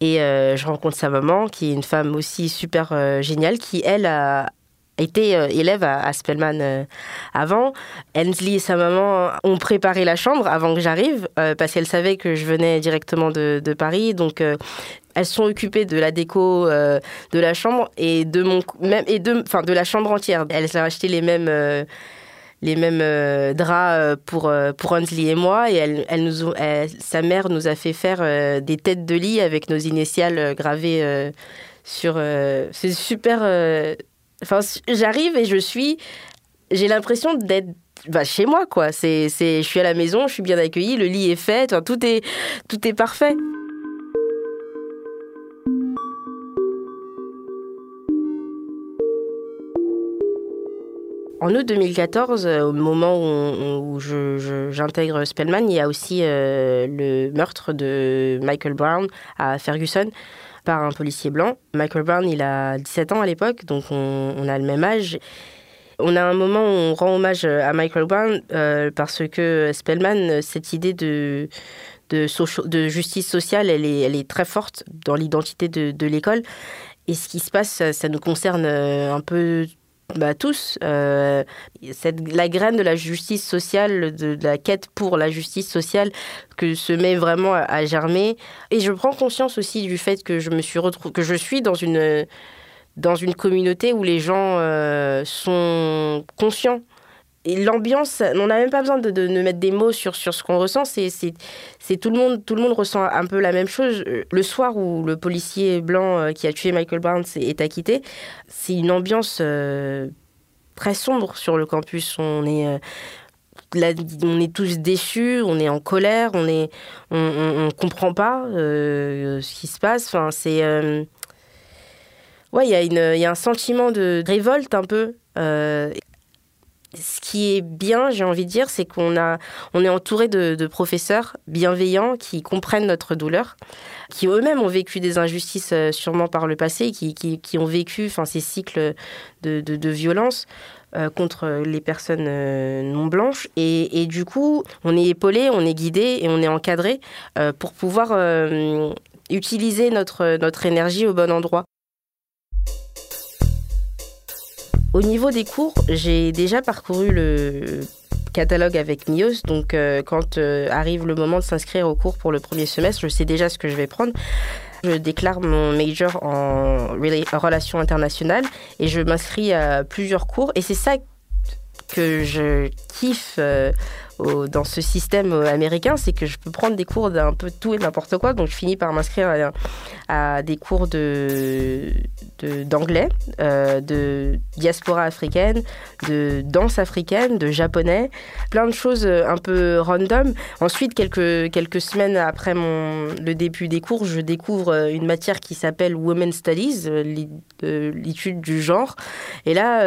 et euh, je rencontre sa maman, qui est une femme aussi super euh, géniale, qui, elle, a été euh, élève à, Spellman avant. Ansley et sa maman ont préparé la chambre avant que j'arrive, parce qu'elle savait que je venais directement de, Paris. Donc, elles sont occupées de la déco euh, de la chambre et de mon même et de enfin de la chambre entière. Elles ont acheté les mêmes euh, les mêmes euh, draps pour pour Huntley et moi et elle, elle nous sa mère nous a fait faire des têtes de lit avec nos initiales gravées sur c'est super enfin j'arrive et je suis j'ai l'impression d'être bah, chez moi quoi. C'est c'est je suis à la maison je suis bien accueillie le lit est fait tout est tout est parfait. En août 2014, euh, au moment où, j'intègre Spellman, il y a aussi euh, le meurtre de Michael Brown à Ferguson par un policier blanc. Michael Brown, il a 17 ans à l'époque, donc on, a le même âge. On a un moment où on rend hommage à Michael Brown euh, parce que Spellman, cette idée de, de, justice sociale, elle est, elle est très forte dans l'identité de, l'école. Et ce qui se passe, ça nous concerne un peu bah, tous. Euh, la graine de la justice sociale, de, la quête pour la justice sociale, que se met vraiment à, germer. Et je prends conscience aussi du fait que je me suis que je suis dans une dans une communauté où les gens euh, sont conscients l'ambiance, on n'a même pas besoin de, de, mettre des mots sur, sur ce qu'on ressent. C'est, c'est, tout le monde, tout le monde ressent un peu la même chose. Le soir où le policier blanc euh, qui a tué Michael Brown est acquitté, c'est une ambiance euh, très sombre sur le campus. On est euh, on est tous déçus, on est en colère, on est, on, comprend pas ce qui se passe. Enfin, c'est ouais, il y y a un sentiment de révolte un peu ce qui est bien, j'ai envie de dire, c'est qu'on a, on est entouré de, professeurs bienveillants qui comprennent notre douleur, qui eux-mêmes ont vécu des injustices euh, sûrement par le passé, qui, qui, ont vécu enfin, ces cycles de, de, violence. Euh, contre les personnes euh, non blanches et, et, du coup on est épaulé, on est guidé et on est encadré pour pouvoir utiliser notre, notre énergie au bon endroit. Au niveau des cours, j'ai déjà parcouru le catalogue avec MIOS, donc euh, quand euh, arrive le moment de s'inscrire au cours pour le premier semestre, je sais déjà ce que je vais prendre. Je déclare mon major en relations internationales et je m'inscris à plusieurs cours et c'est ça que je kiffe dans ce système américain, c'est que je peux prendre des cours d'un peu tout et n'importe quoi. Donc je finis par m'inscrire à, des cours de d'anglais, euh, de diaspora africaine, de danse africaine, de japonais, plein de choses euh, un peu random. Ensuite, quelques, quelques semaines après le début des cours, je découvre euh, une matière qui s'appelle Women Studies, l'étude du genre. Et là,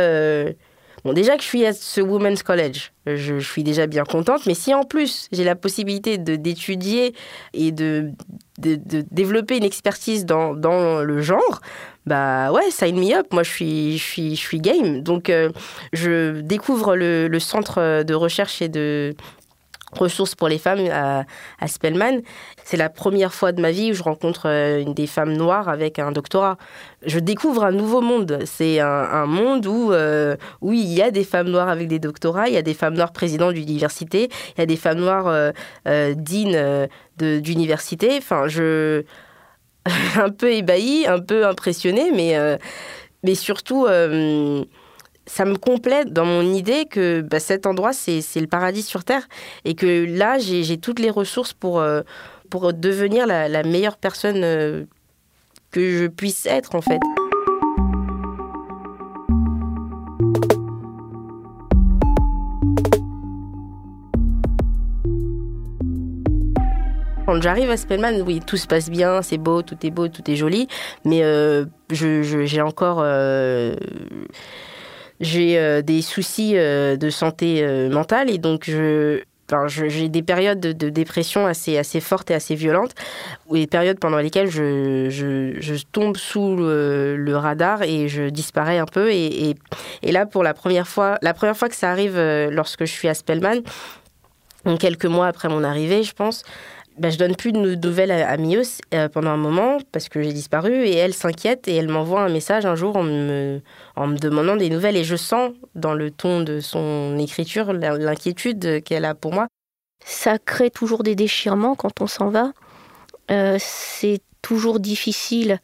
Bon, déjà que je suis à ce Women's College, je, suis déjà bien contente, mais si en plus j'ai la possibilité d'étudier et de, développer une expertise dans, le genre, bah ouais, sign me up, moi je suis, game. Donc euh, je découvre le centre de recherche et de ressources pour les femmes à, à Spellman. C'est la première fois de ma vie où je rencontre euh, des femmes noires avec un doctorat. Je découvre un nouveau monde. C'est un, monde où, euh, oui, il y a des femmes noires avec des doctorats, il y a des femmes noires présidentes d'université, il y a des femmes noires euh, euh deans d'université. Enfin, je. un peu ébahie, un peu impressionnée, mais, mais surtout ça me complète dans mon idée que bah, cet endroit, c'est le paradis sur Terre. Et que là, j'ai toutes les ressources pour, euh, pour devenir la, meilleure personne euh, que je puisse être, en fait. Quand j'arrive à Spellman, oui, tout se passe bien, c'est beau, tout est beau, tout est joli, mais euh, j'ai encore j'ai euh, des soucis euh, de santé euh, mentale et donc je, j'ai des périodes de, dépression assez, assez fortes et assez violentes, ou des périodes pendant lesquelles je, je, tombe sous le, radar et je disparais un peu. Et, et, là, pour la première fois, la première fois que ça arrive lorsque je suis à Spellman, quelques mois après mon arrivée, je pense, ben, je donne plus de nouvelles à, Mios euh, pendant un moment parce que j'ai disparu et elle s'inquiète et elle m'envoie un message un jour en me, en me demandant des nouvelles et je sens dans le ton de son écriture l'inquiétude qu'elle a pour moi. Ça crée toujours des déchirements quand on s'en va. Euh, c'est toujours difficile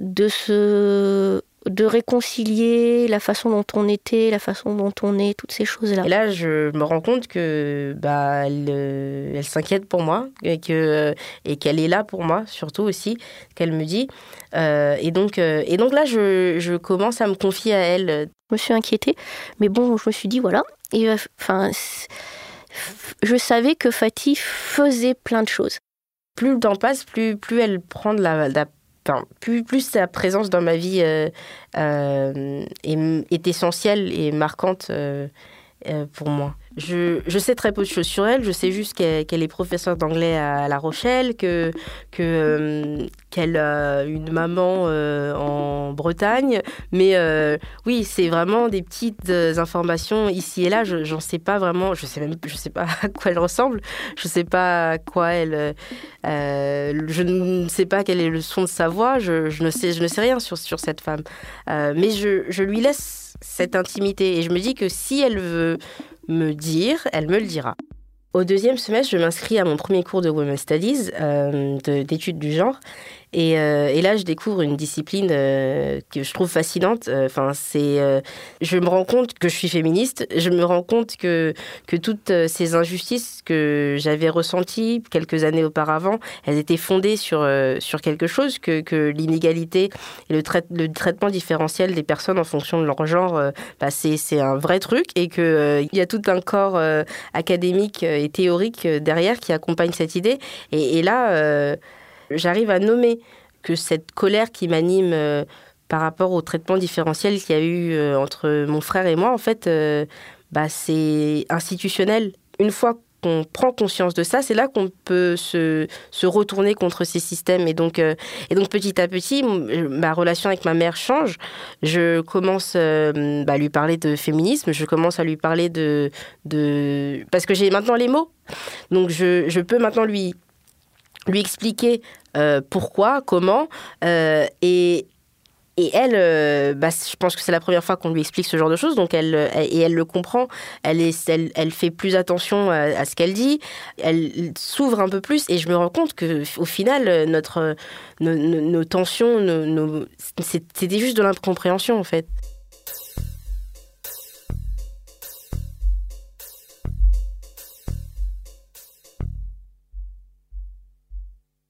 de se de réconcilier la façon dont on était, la façon dont on est, toutes ces choses-là. Et là, je me rends compte que bah, elle, euh, elle s'inquiète pour moi et que et qu'elle est là pour moi, surtout aussi, qu'elle me dit. Euh, et donc euh, et donc là, je, je, commence à me confier à elle. Je me suis inquiétée, mais bon, je me suis dit voilà. Et enfin, je savais que Fatih faisait plein de choses. Plus le temps passe, plus plus elle prend de la, de la plus, sa présence dans ma vie euh, euh, est, essentielle et marquante euh, pour moi. Je, sais très peu de choses sur elle. Je sais juste qu'elle est professeure d'anglais à La Rochelle, que qu'elle a une maman en Bretagne. Mais oui, c'est vraiment des petites informations ici et là. Je j'en sais pas vraiment. Je sais même, je sais pas à quoi elle ressemble. Je sais pas à quoi elle. je ne sais pas quel est le son de sa voix. Je, je ne sais, je ne sais rien sur sur cette femme. mais je, je lui laisse cette intimité et je me dis que si elle veut me dire, elle me le dira. Au deuxième semestre, je m'inscris à mon premier cours de Women's Studies, euh, d'études du genre. Euh, et, là, je découvre une discipline euh, que je trouve fascinante. Euh, enfin, c'est, je me rends compte que je suis féministe. Je me rends compte que que toutes ces injustices que j'avais ressenties quelques années auparavant, elles étaient fondées sur sur quelque chose que, que l'inégalité et le, traitement différentiel des personnes en fonction de leur genre, bah, c'est un vrai truc et que il y a tout un corps académique et théorique derrière qui accompagne cette idée. Et là j'arrive à nommer que cette colère qui m'anime euh, par rapport au traitement différentiel qu'il y a eu euh, entre mon frère et moi, en fait, euh, bah, c'est institutionnel. Une fois qu'on prend conscience de ça, c'est là qu'on peut se, retourner contre ces systèmes. Et donc, et donc petit à petit, ma relation avec ma mère change. Je commence bah, à lui parler de féminisme, je commence à lui parler de... Parce que j'ai maintenant les mots. Donc je peux maintenant lui lui expliquer euh, pourquoi, comment, euh, et, et elle, euh, bah, je pense que c'est la première fois qu'on lui explique ce genre de choses, donc elle, et elle le comprend. Elle, est, elle, fait plus attention à, ce qu'elle dit. Elle s'ouvre un peu plus, et je me rends compte que au final, notre, nos, tensions, nos, c'était juste de l'incompréhension en fait.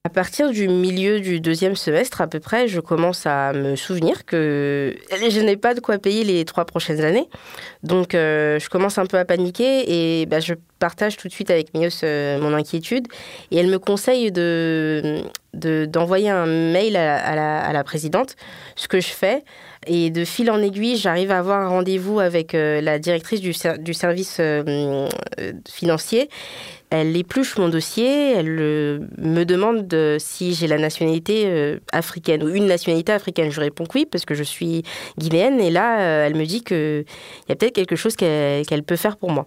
À partir du milieu du deuxième semestre à peu près, je commence à me souvenir que je n'ai pas de quoi payer les trois prochaines années. Donc euh, je commence un peu à paniquer et bah, je partage tout de suite avec Mios euh, mon inquiétude. Et elle me conseille de, d'envoyer un mail à, la, présidente, ce que je fais. Et de fil en aiguille, j'arrive à avoir un rendez-vous avec euh, la directrice du service financier elle épluche mon dossier, elle euh, me demande si j'ai la nationalité euh, africaine ou une nationalité africaine. Je réponds oui parce que je suis guinéenne et là, euh, elle me dit qu'il y a peut-être quelque chose qu'elle peut faire pour moi.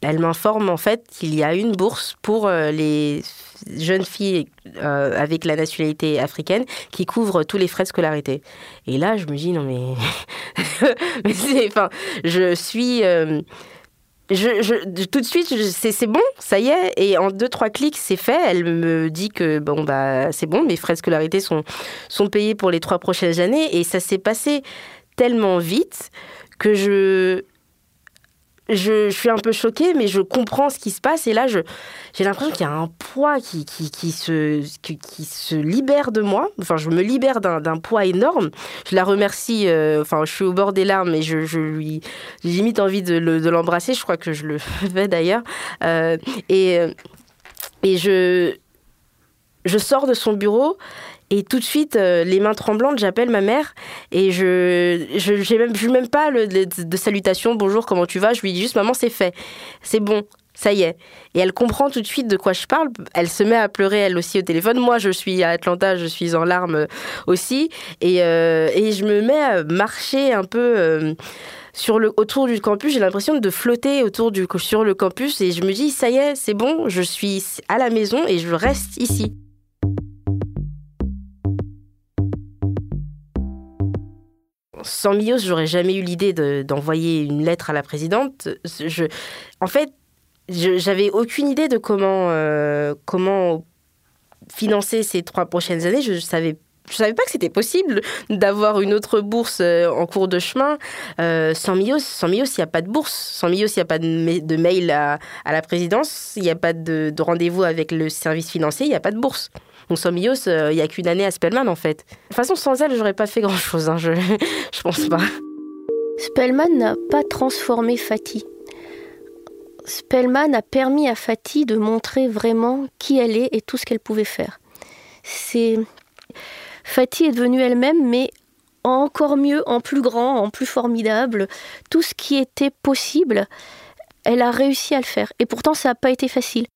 Elle m'informe en fait qu'il y a une bourse pour les jeunes filles avec la nationalité africaine qui couvre tous les frais de scolarité. Et là, je me dis non mais, mais enfin, je suis tout de suite, c'est bon, ça y est. Et en deux, trois clics, c'est fait. Elle me dit que bon, bah, c'est bon, mes frais de scolarité sont, sont payés pour les trois prochaines années. Et ça s'est passé tellement vite que je, je, suis un peu choquée, mais je comprends ce qui se passe. Et là, j'ai l'impression qu'il y a un poids qui, se, qui, se libère de moi. Enfin, je me libère d'un poids énorme. Je la remercie. Euh, enfin, je suis au bord des larmes et je, lui. J'ai limite envie de l'embrasser. je crois que je le fais d'ailleurs. Euh, et, je sors de son bureau et tout de suite, euh, les mains tremblantes, j'appelle ma mère et je je même, je même pas le, de, salutation, bonjour, comment tu vas? Je lui dis juste, maman, c'est fait, c'est bon, ça y est. Et elle comprend tout de suite de quoi je parle. Elle se met à pleurer elle aussi au téléphone. Moi, je suis à Atlanta, je suis en larmes aussi. Et, euh, et je me mets à marcher un peu. Euh, sur le, autour du campus, j'ai l'impression de flotter autour du, sur le campus et je me dis, ça y est, c'est bon, je suis à la maison et je reste ici. Sans Mios, j'aurais jamais eu l'idée d'envoyer une lettre à la présidente. En fait, j'avais aucune idée de comment, euh, comment financer ces trois prochaines années. Je savais je savais pas que c'était possible d'avoir une autre bourse euh, en cours de chemin. Euh, sans Mios, sans il n'y a pas de bourse. Sans Mios, il n'y a pas de, mail à, à, la présidence. Il n'y a pas de, de rendez-vous avec le service financier. Il n'y a pas de bourse. Euh, il n'y a qu'une année à Spellman en fait. De toute façon, sans elle, j'aurais pas fait grand chose. Hein, je, je pense pas. Spellman n'a pas transformé Fatih. Spellman a permis à Fatih de montrer vraiment qui elle est et tout ce qu'elle pouvait faire. C'est Fatih est devenue elle-même, mais encore mieux, en plus grand, en plus formidable. Tout ce qui était possible, elle a réussi à le faire. Et pourtant, ça n'a pas été facile.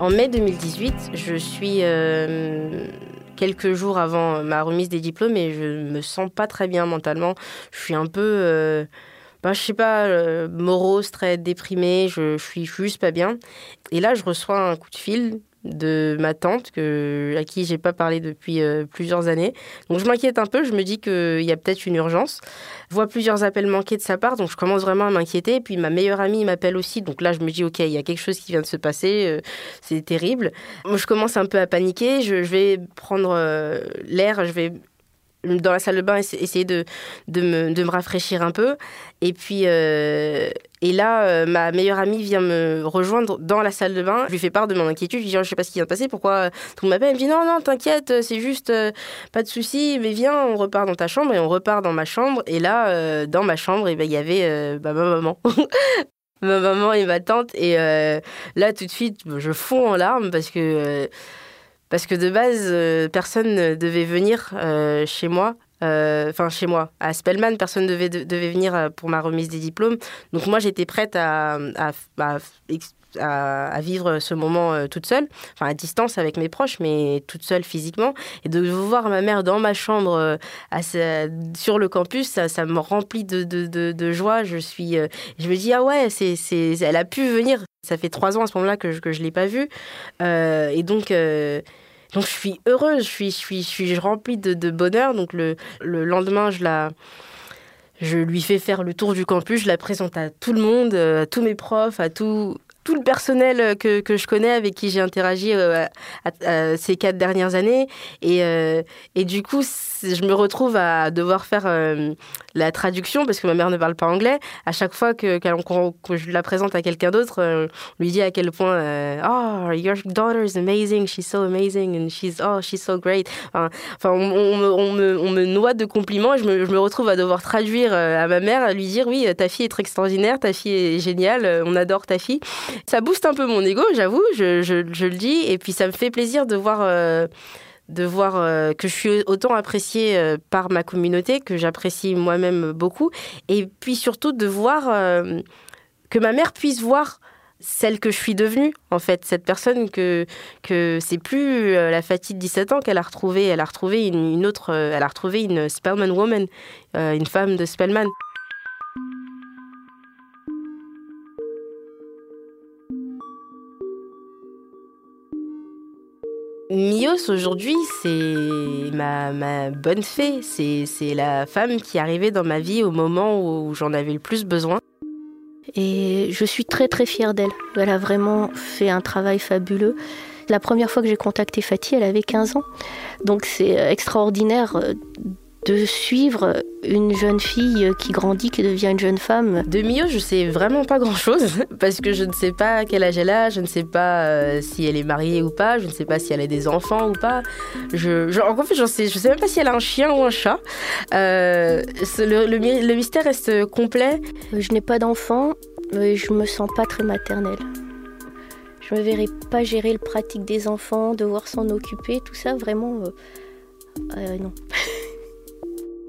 En mai 2018, je suis euh, quelques jours avant ma remise des diplômes et je me sens pas très bien mentalement. Je suis un peu, euh, bah, je sais pas, euh, morose, très déprimée. Je, je, suis juste pas bien. Et là, je reçois un coup de fil de ma tante que, à qui j'ai pas parlé depuis euh, plusieurs années. Donc je m'inquiète un peu, je me dis qu'il y a peut-être une urgence. Je vois plusieurs appels manqués de sa part, donc je commence vraiment à m'inquiéter. Et puis ma meilleure amie m'appelle aussi, donc là je me dis ok, il y a quelque chose qui vient de se passer, euh, c'est terrible. Moi, je commence un peu à paniquer, je, vais prendre euh, l'air, je vais dans la salle de bain, essayer de, de, me, de me rafraîchir un peu. Et puis, euh, et là, euh, ma meilleure amie vient me rejoindre dans la salle de bain. Je lui fais part de mon inquiétude. Je lui dis, oh, je sais pas ce qui vient de passer, pourquoi tout le m'appelle. Elle me dit, non, non, t'inquiète, c'est juste, euh, pas de souci, mais viens, on repart dans ta chambre. Et on repart dans ma chambre. Et là, dans ma chambre, ben, il y avait bah, ma maman. ma maman et ma tante. Et là, tout de suite, je fonds en larmes parce que parce que de base, euh, personne ne devait venir euh, chez moi. Euh, enfin, chez moi, à Spellman, personne ne devait, venir pour ma remise des diplômes. Donc moi, j'étais prête à, vivre ce moment toute seule, enfin à distance avec mes proches, mais toute seule physiquement. Et de voir ma mère dans ma chambre sur le campus, ça, me remplit de, joie. Je suis, je me dis ah ouais, c'est, elle a pu venir. Ça fait trois ans à ce moment-là que je, je l'ai pas vue, et donc je suis heureuse, je suis, remplie de, de bonheur. Donc le, le lendemain, je la, Je lui fais faire le tour du campus, je la présente à tout le monde, à tous mes profs, à tout, tout le personnel euh, que, que je connais, avec qui j'ai interagi euh, ces quatre dernières années. Et, euh, et du coup, je me retrouve à devoir faire la traduction parce que ma mère ne parle pas anglais. À chaque fois que, que je la présente à quelqu'un d'autre, on lui dit à quel point Oh, your daughter is amazing, she's so amazing, and she's, oh, she's so great. Enfin, on, on, me, on, me, noie de compliments et je me, je me, retrouve à devoir traduire à ma mère, à lui dire Oui, ta fille est extraordinaire, ta fille est géniale, on adore ta fille. Ça booste un peu mon ego, j'avoue, je, le dis. Et puis ça me fait plaisir de voir, euh, de voir euh, que je suis autant appréciée euh, par ma communauté, que j'apprécie moi-même beaucoup. Et puis surtout de voir que ma mère puisse voir celle que je suis devenue, en fait, cette personne que, c'est plus la Fatih de 17 ans qu'elle a retrouvée, elle a retrouvé une, autre, elle a retrouvé une Spellman woman, une femme de Spellman. Mios aujourd'hui, c'est ma, bonne fée. C'est la femme qui est arrivée dans ma vie au moment où j'en avais le plus besoin. Et je suis très très fière d'elle. Elle a vraiment fait un travail fabuleux. La première fois que j'ai contacté Fatih, elle avait 15 ans. Donc c'est extraordinaire de suivre une jeune fille qui grandit, qui devient une jeune femme De Mio, je sais vraiment pas grand chose parce que je ne sais pas quel âge elle a, je ne sais pas euh, si elle est mariée ou pas, je ne sais pas si elle a des enfants ou pas. Je, en fait, je sais, je sais même pas si elle a un chien ou un chat. Euh, le, le, mystère reste complet. Je n'ai pas d'enfant, mais je me sens pas très maternelle. Je me verrai pas gérer le pratique des enfants, devoir s'en occuper, tout ça, vraiment. Euh, non.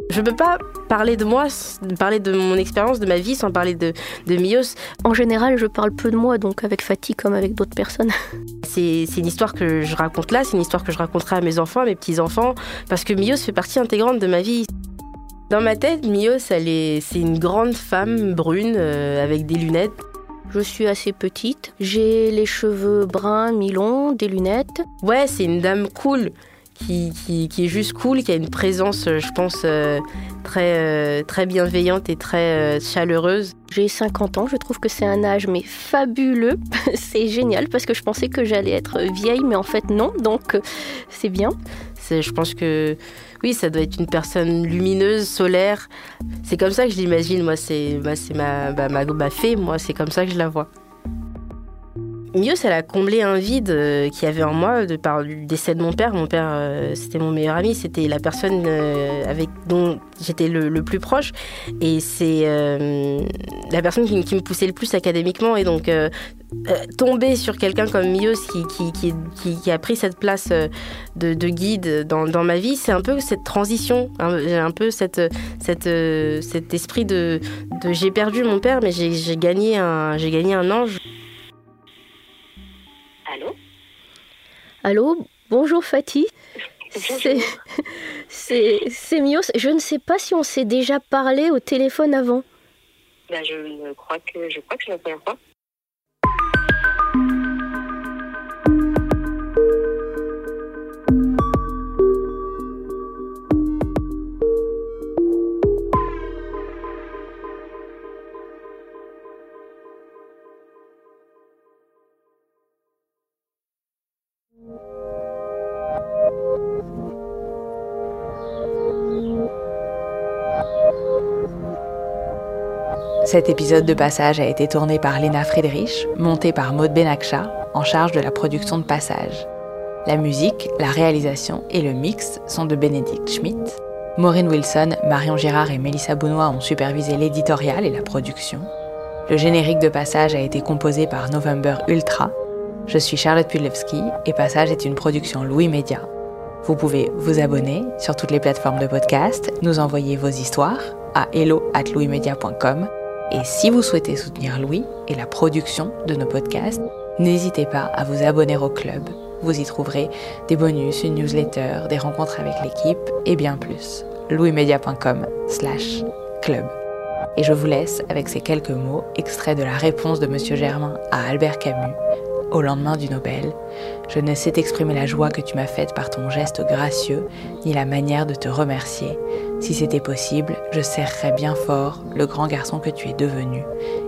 Je ne peux pas parler de moi, parler de mon expérience, de ma vie, sans parler de, de Mios. En général, je parle peu de moi, donc avec Fatih comme avec d'autres personnes. C'est une histoire que je raconte là, c'est une histoire que je raconterai à mes enfants, à mes petits-enfants, parce que Mios fait partie intégrante de ma vie. Dans ma tête, Mios, c'est une grande femme brune euh, avec des lunettes. Je suis assez petite, j'ai les cheveux bruns, mi-longs, des lunettes. Ouais, c'est une dame cool qui, est juste cool, qui a une présence, euh, je pense, euh, très, euh, très bienveillante et très chaleureuse. J'ai 50 ans, je trouve que c'est un âge mais fabuleux. c'est génial parce que je pensais que j'allais être vieille, mais en fait non, donc c'est bien. Je pense que oui, ça doit être une personne lumineuse, solaire. C'est comme ça que je l'imagine, moi, c'est bah, ma, bah, ma, ma fée, moi, c'est comme ça que je la vois. Mieux, elle a comblé un vide euh, qu'il y avait en moi de par le décès de mon père. Mon père, euh, c'était mon meilleur ami, c'était la personne euh, avec dont j'étais le, plus proche, et c'est la personne qui, me poussait le plus académiquement. Et donc, tomber sur quelqu'un comme Mios qui, a pris cette place de, guide dans, ma vie, c'est un peu cette transition, J'ai un peu cet esprit de, de j'ai perdu mon père, mais j'ai gagné j'ai gagné un ange. Allô Allô Bonjour Fatih. C'est Mios. Je ne sais pas si on s'est déjà parlé au téléphone avant. Ben, je crois que je crois que c'est la première fois. Cet épisode de Passage a été tourné par Lena Friedrich, monté par Maud Benakcha, en charge de la production de Passage. La musique, la réalisation et le mix sont de Bénédicte Schmidt. Maureen Wilson, Marion Girard et Mélissa Bounois ont supervisé l'éditorial et la production. Le générique de Passage a été composé par November Ultra. Je suis Charlotte Pudlewski et Passage est une production Louis Média. Vous pouvez vous abonner sur toutes les plateformes de podcast, nous envoyer vos histoires à hello@louismedia.com et si vous souhaitez soutenir Louis et la production de nos podcasts, n'hésitez pas à vous abonner au club. Vous y trouverez des bonus, une newsletter, des rencontres avec l'équipe et bien plus. louismedia.com slash club. Et je vous laisse avec ces quelques mots extraits de la réponse de Monsieur Germain à Albert Camus, au lendemain du Nobel. Je ne sais t'exprimer la joie que tu m'as faite par ton geste gracieux, ni la manière de te remercier. Si c'était possible, je serrerais bien fort le grand garçon que tu es devenu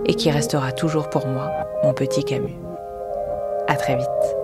et qui restera toujours pour moi, mon petit Camus. À très vite.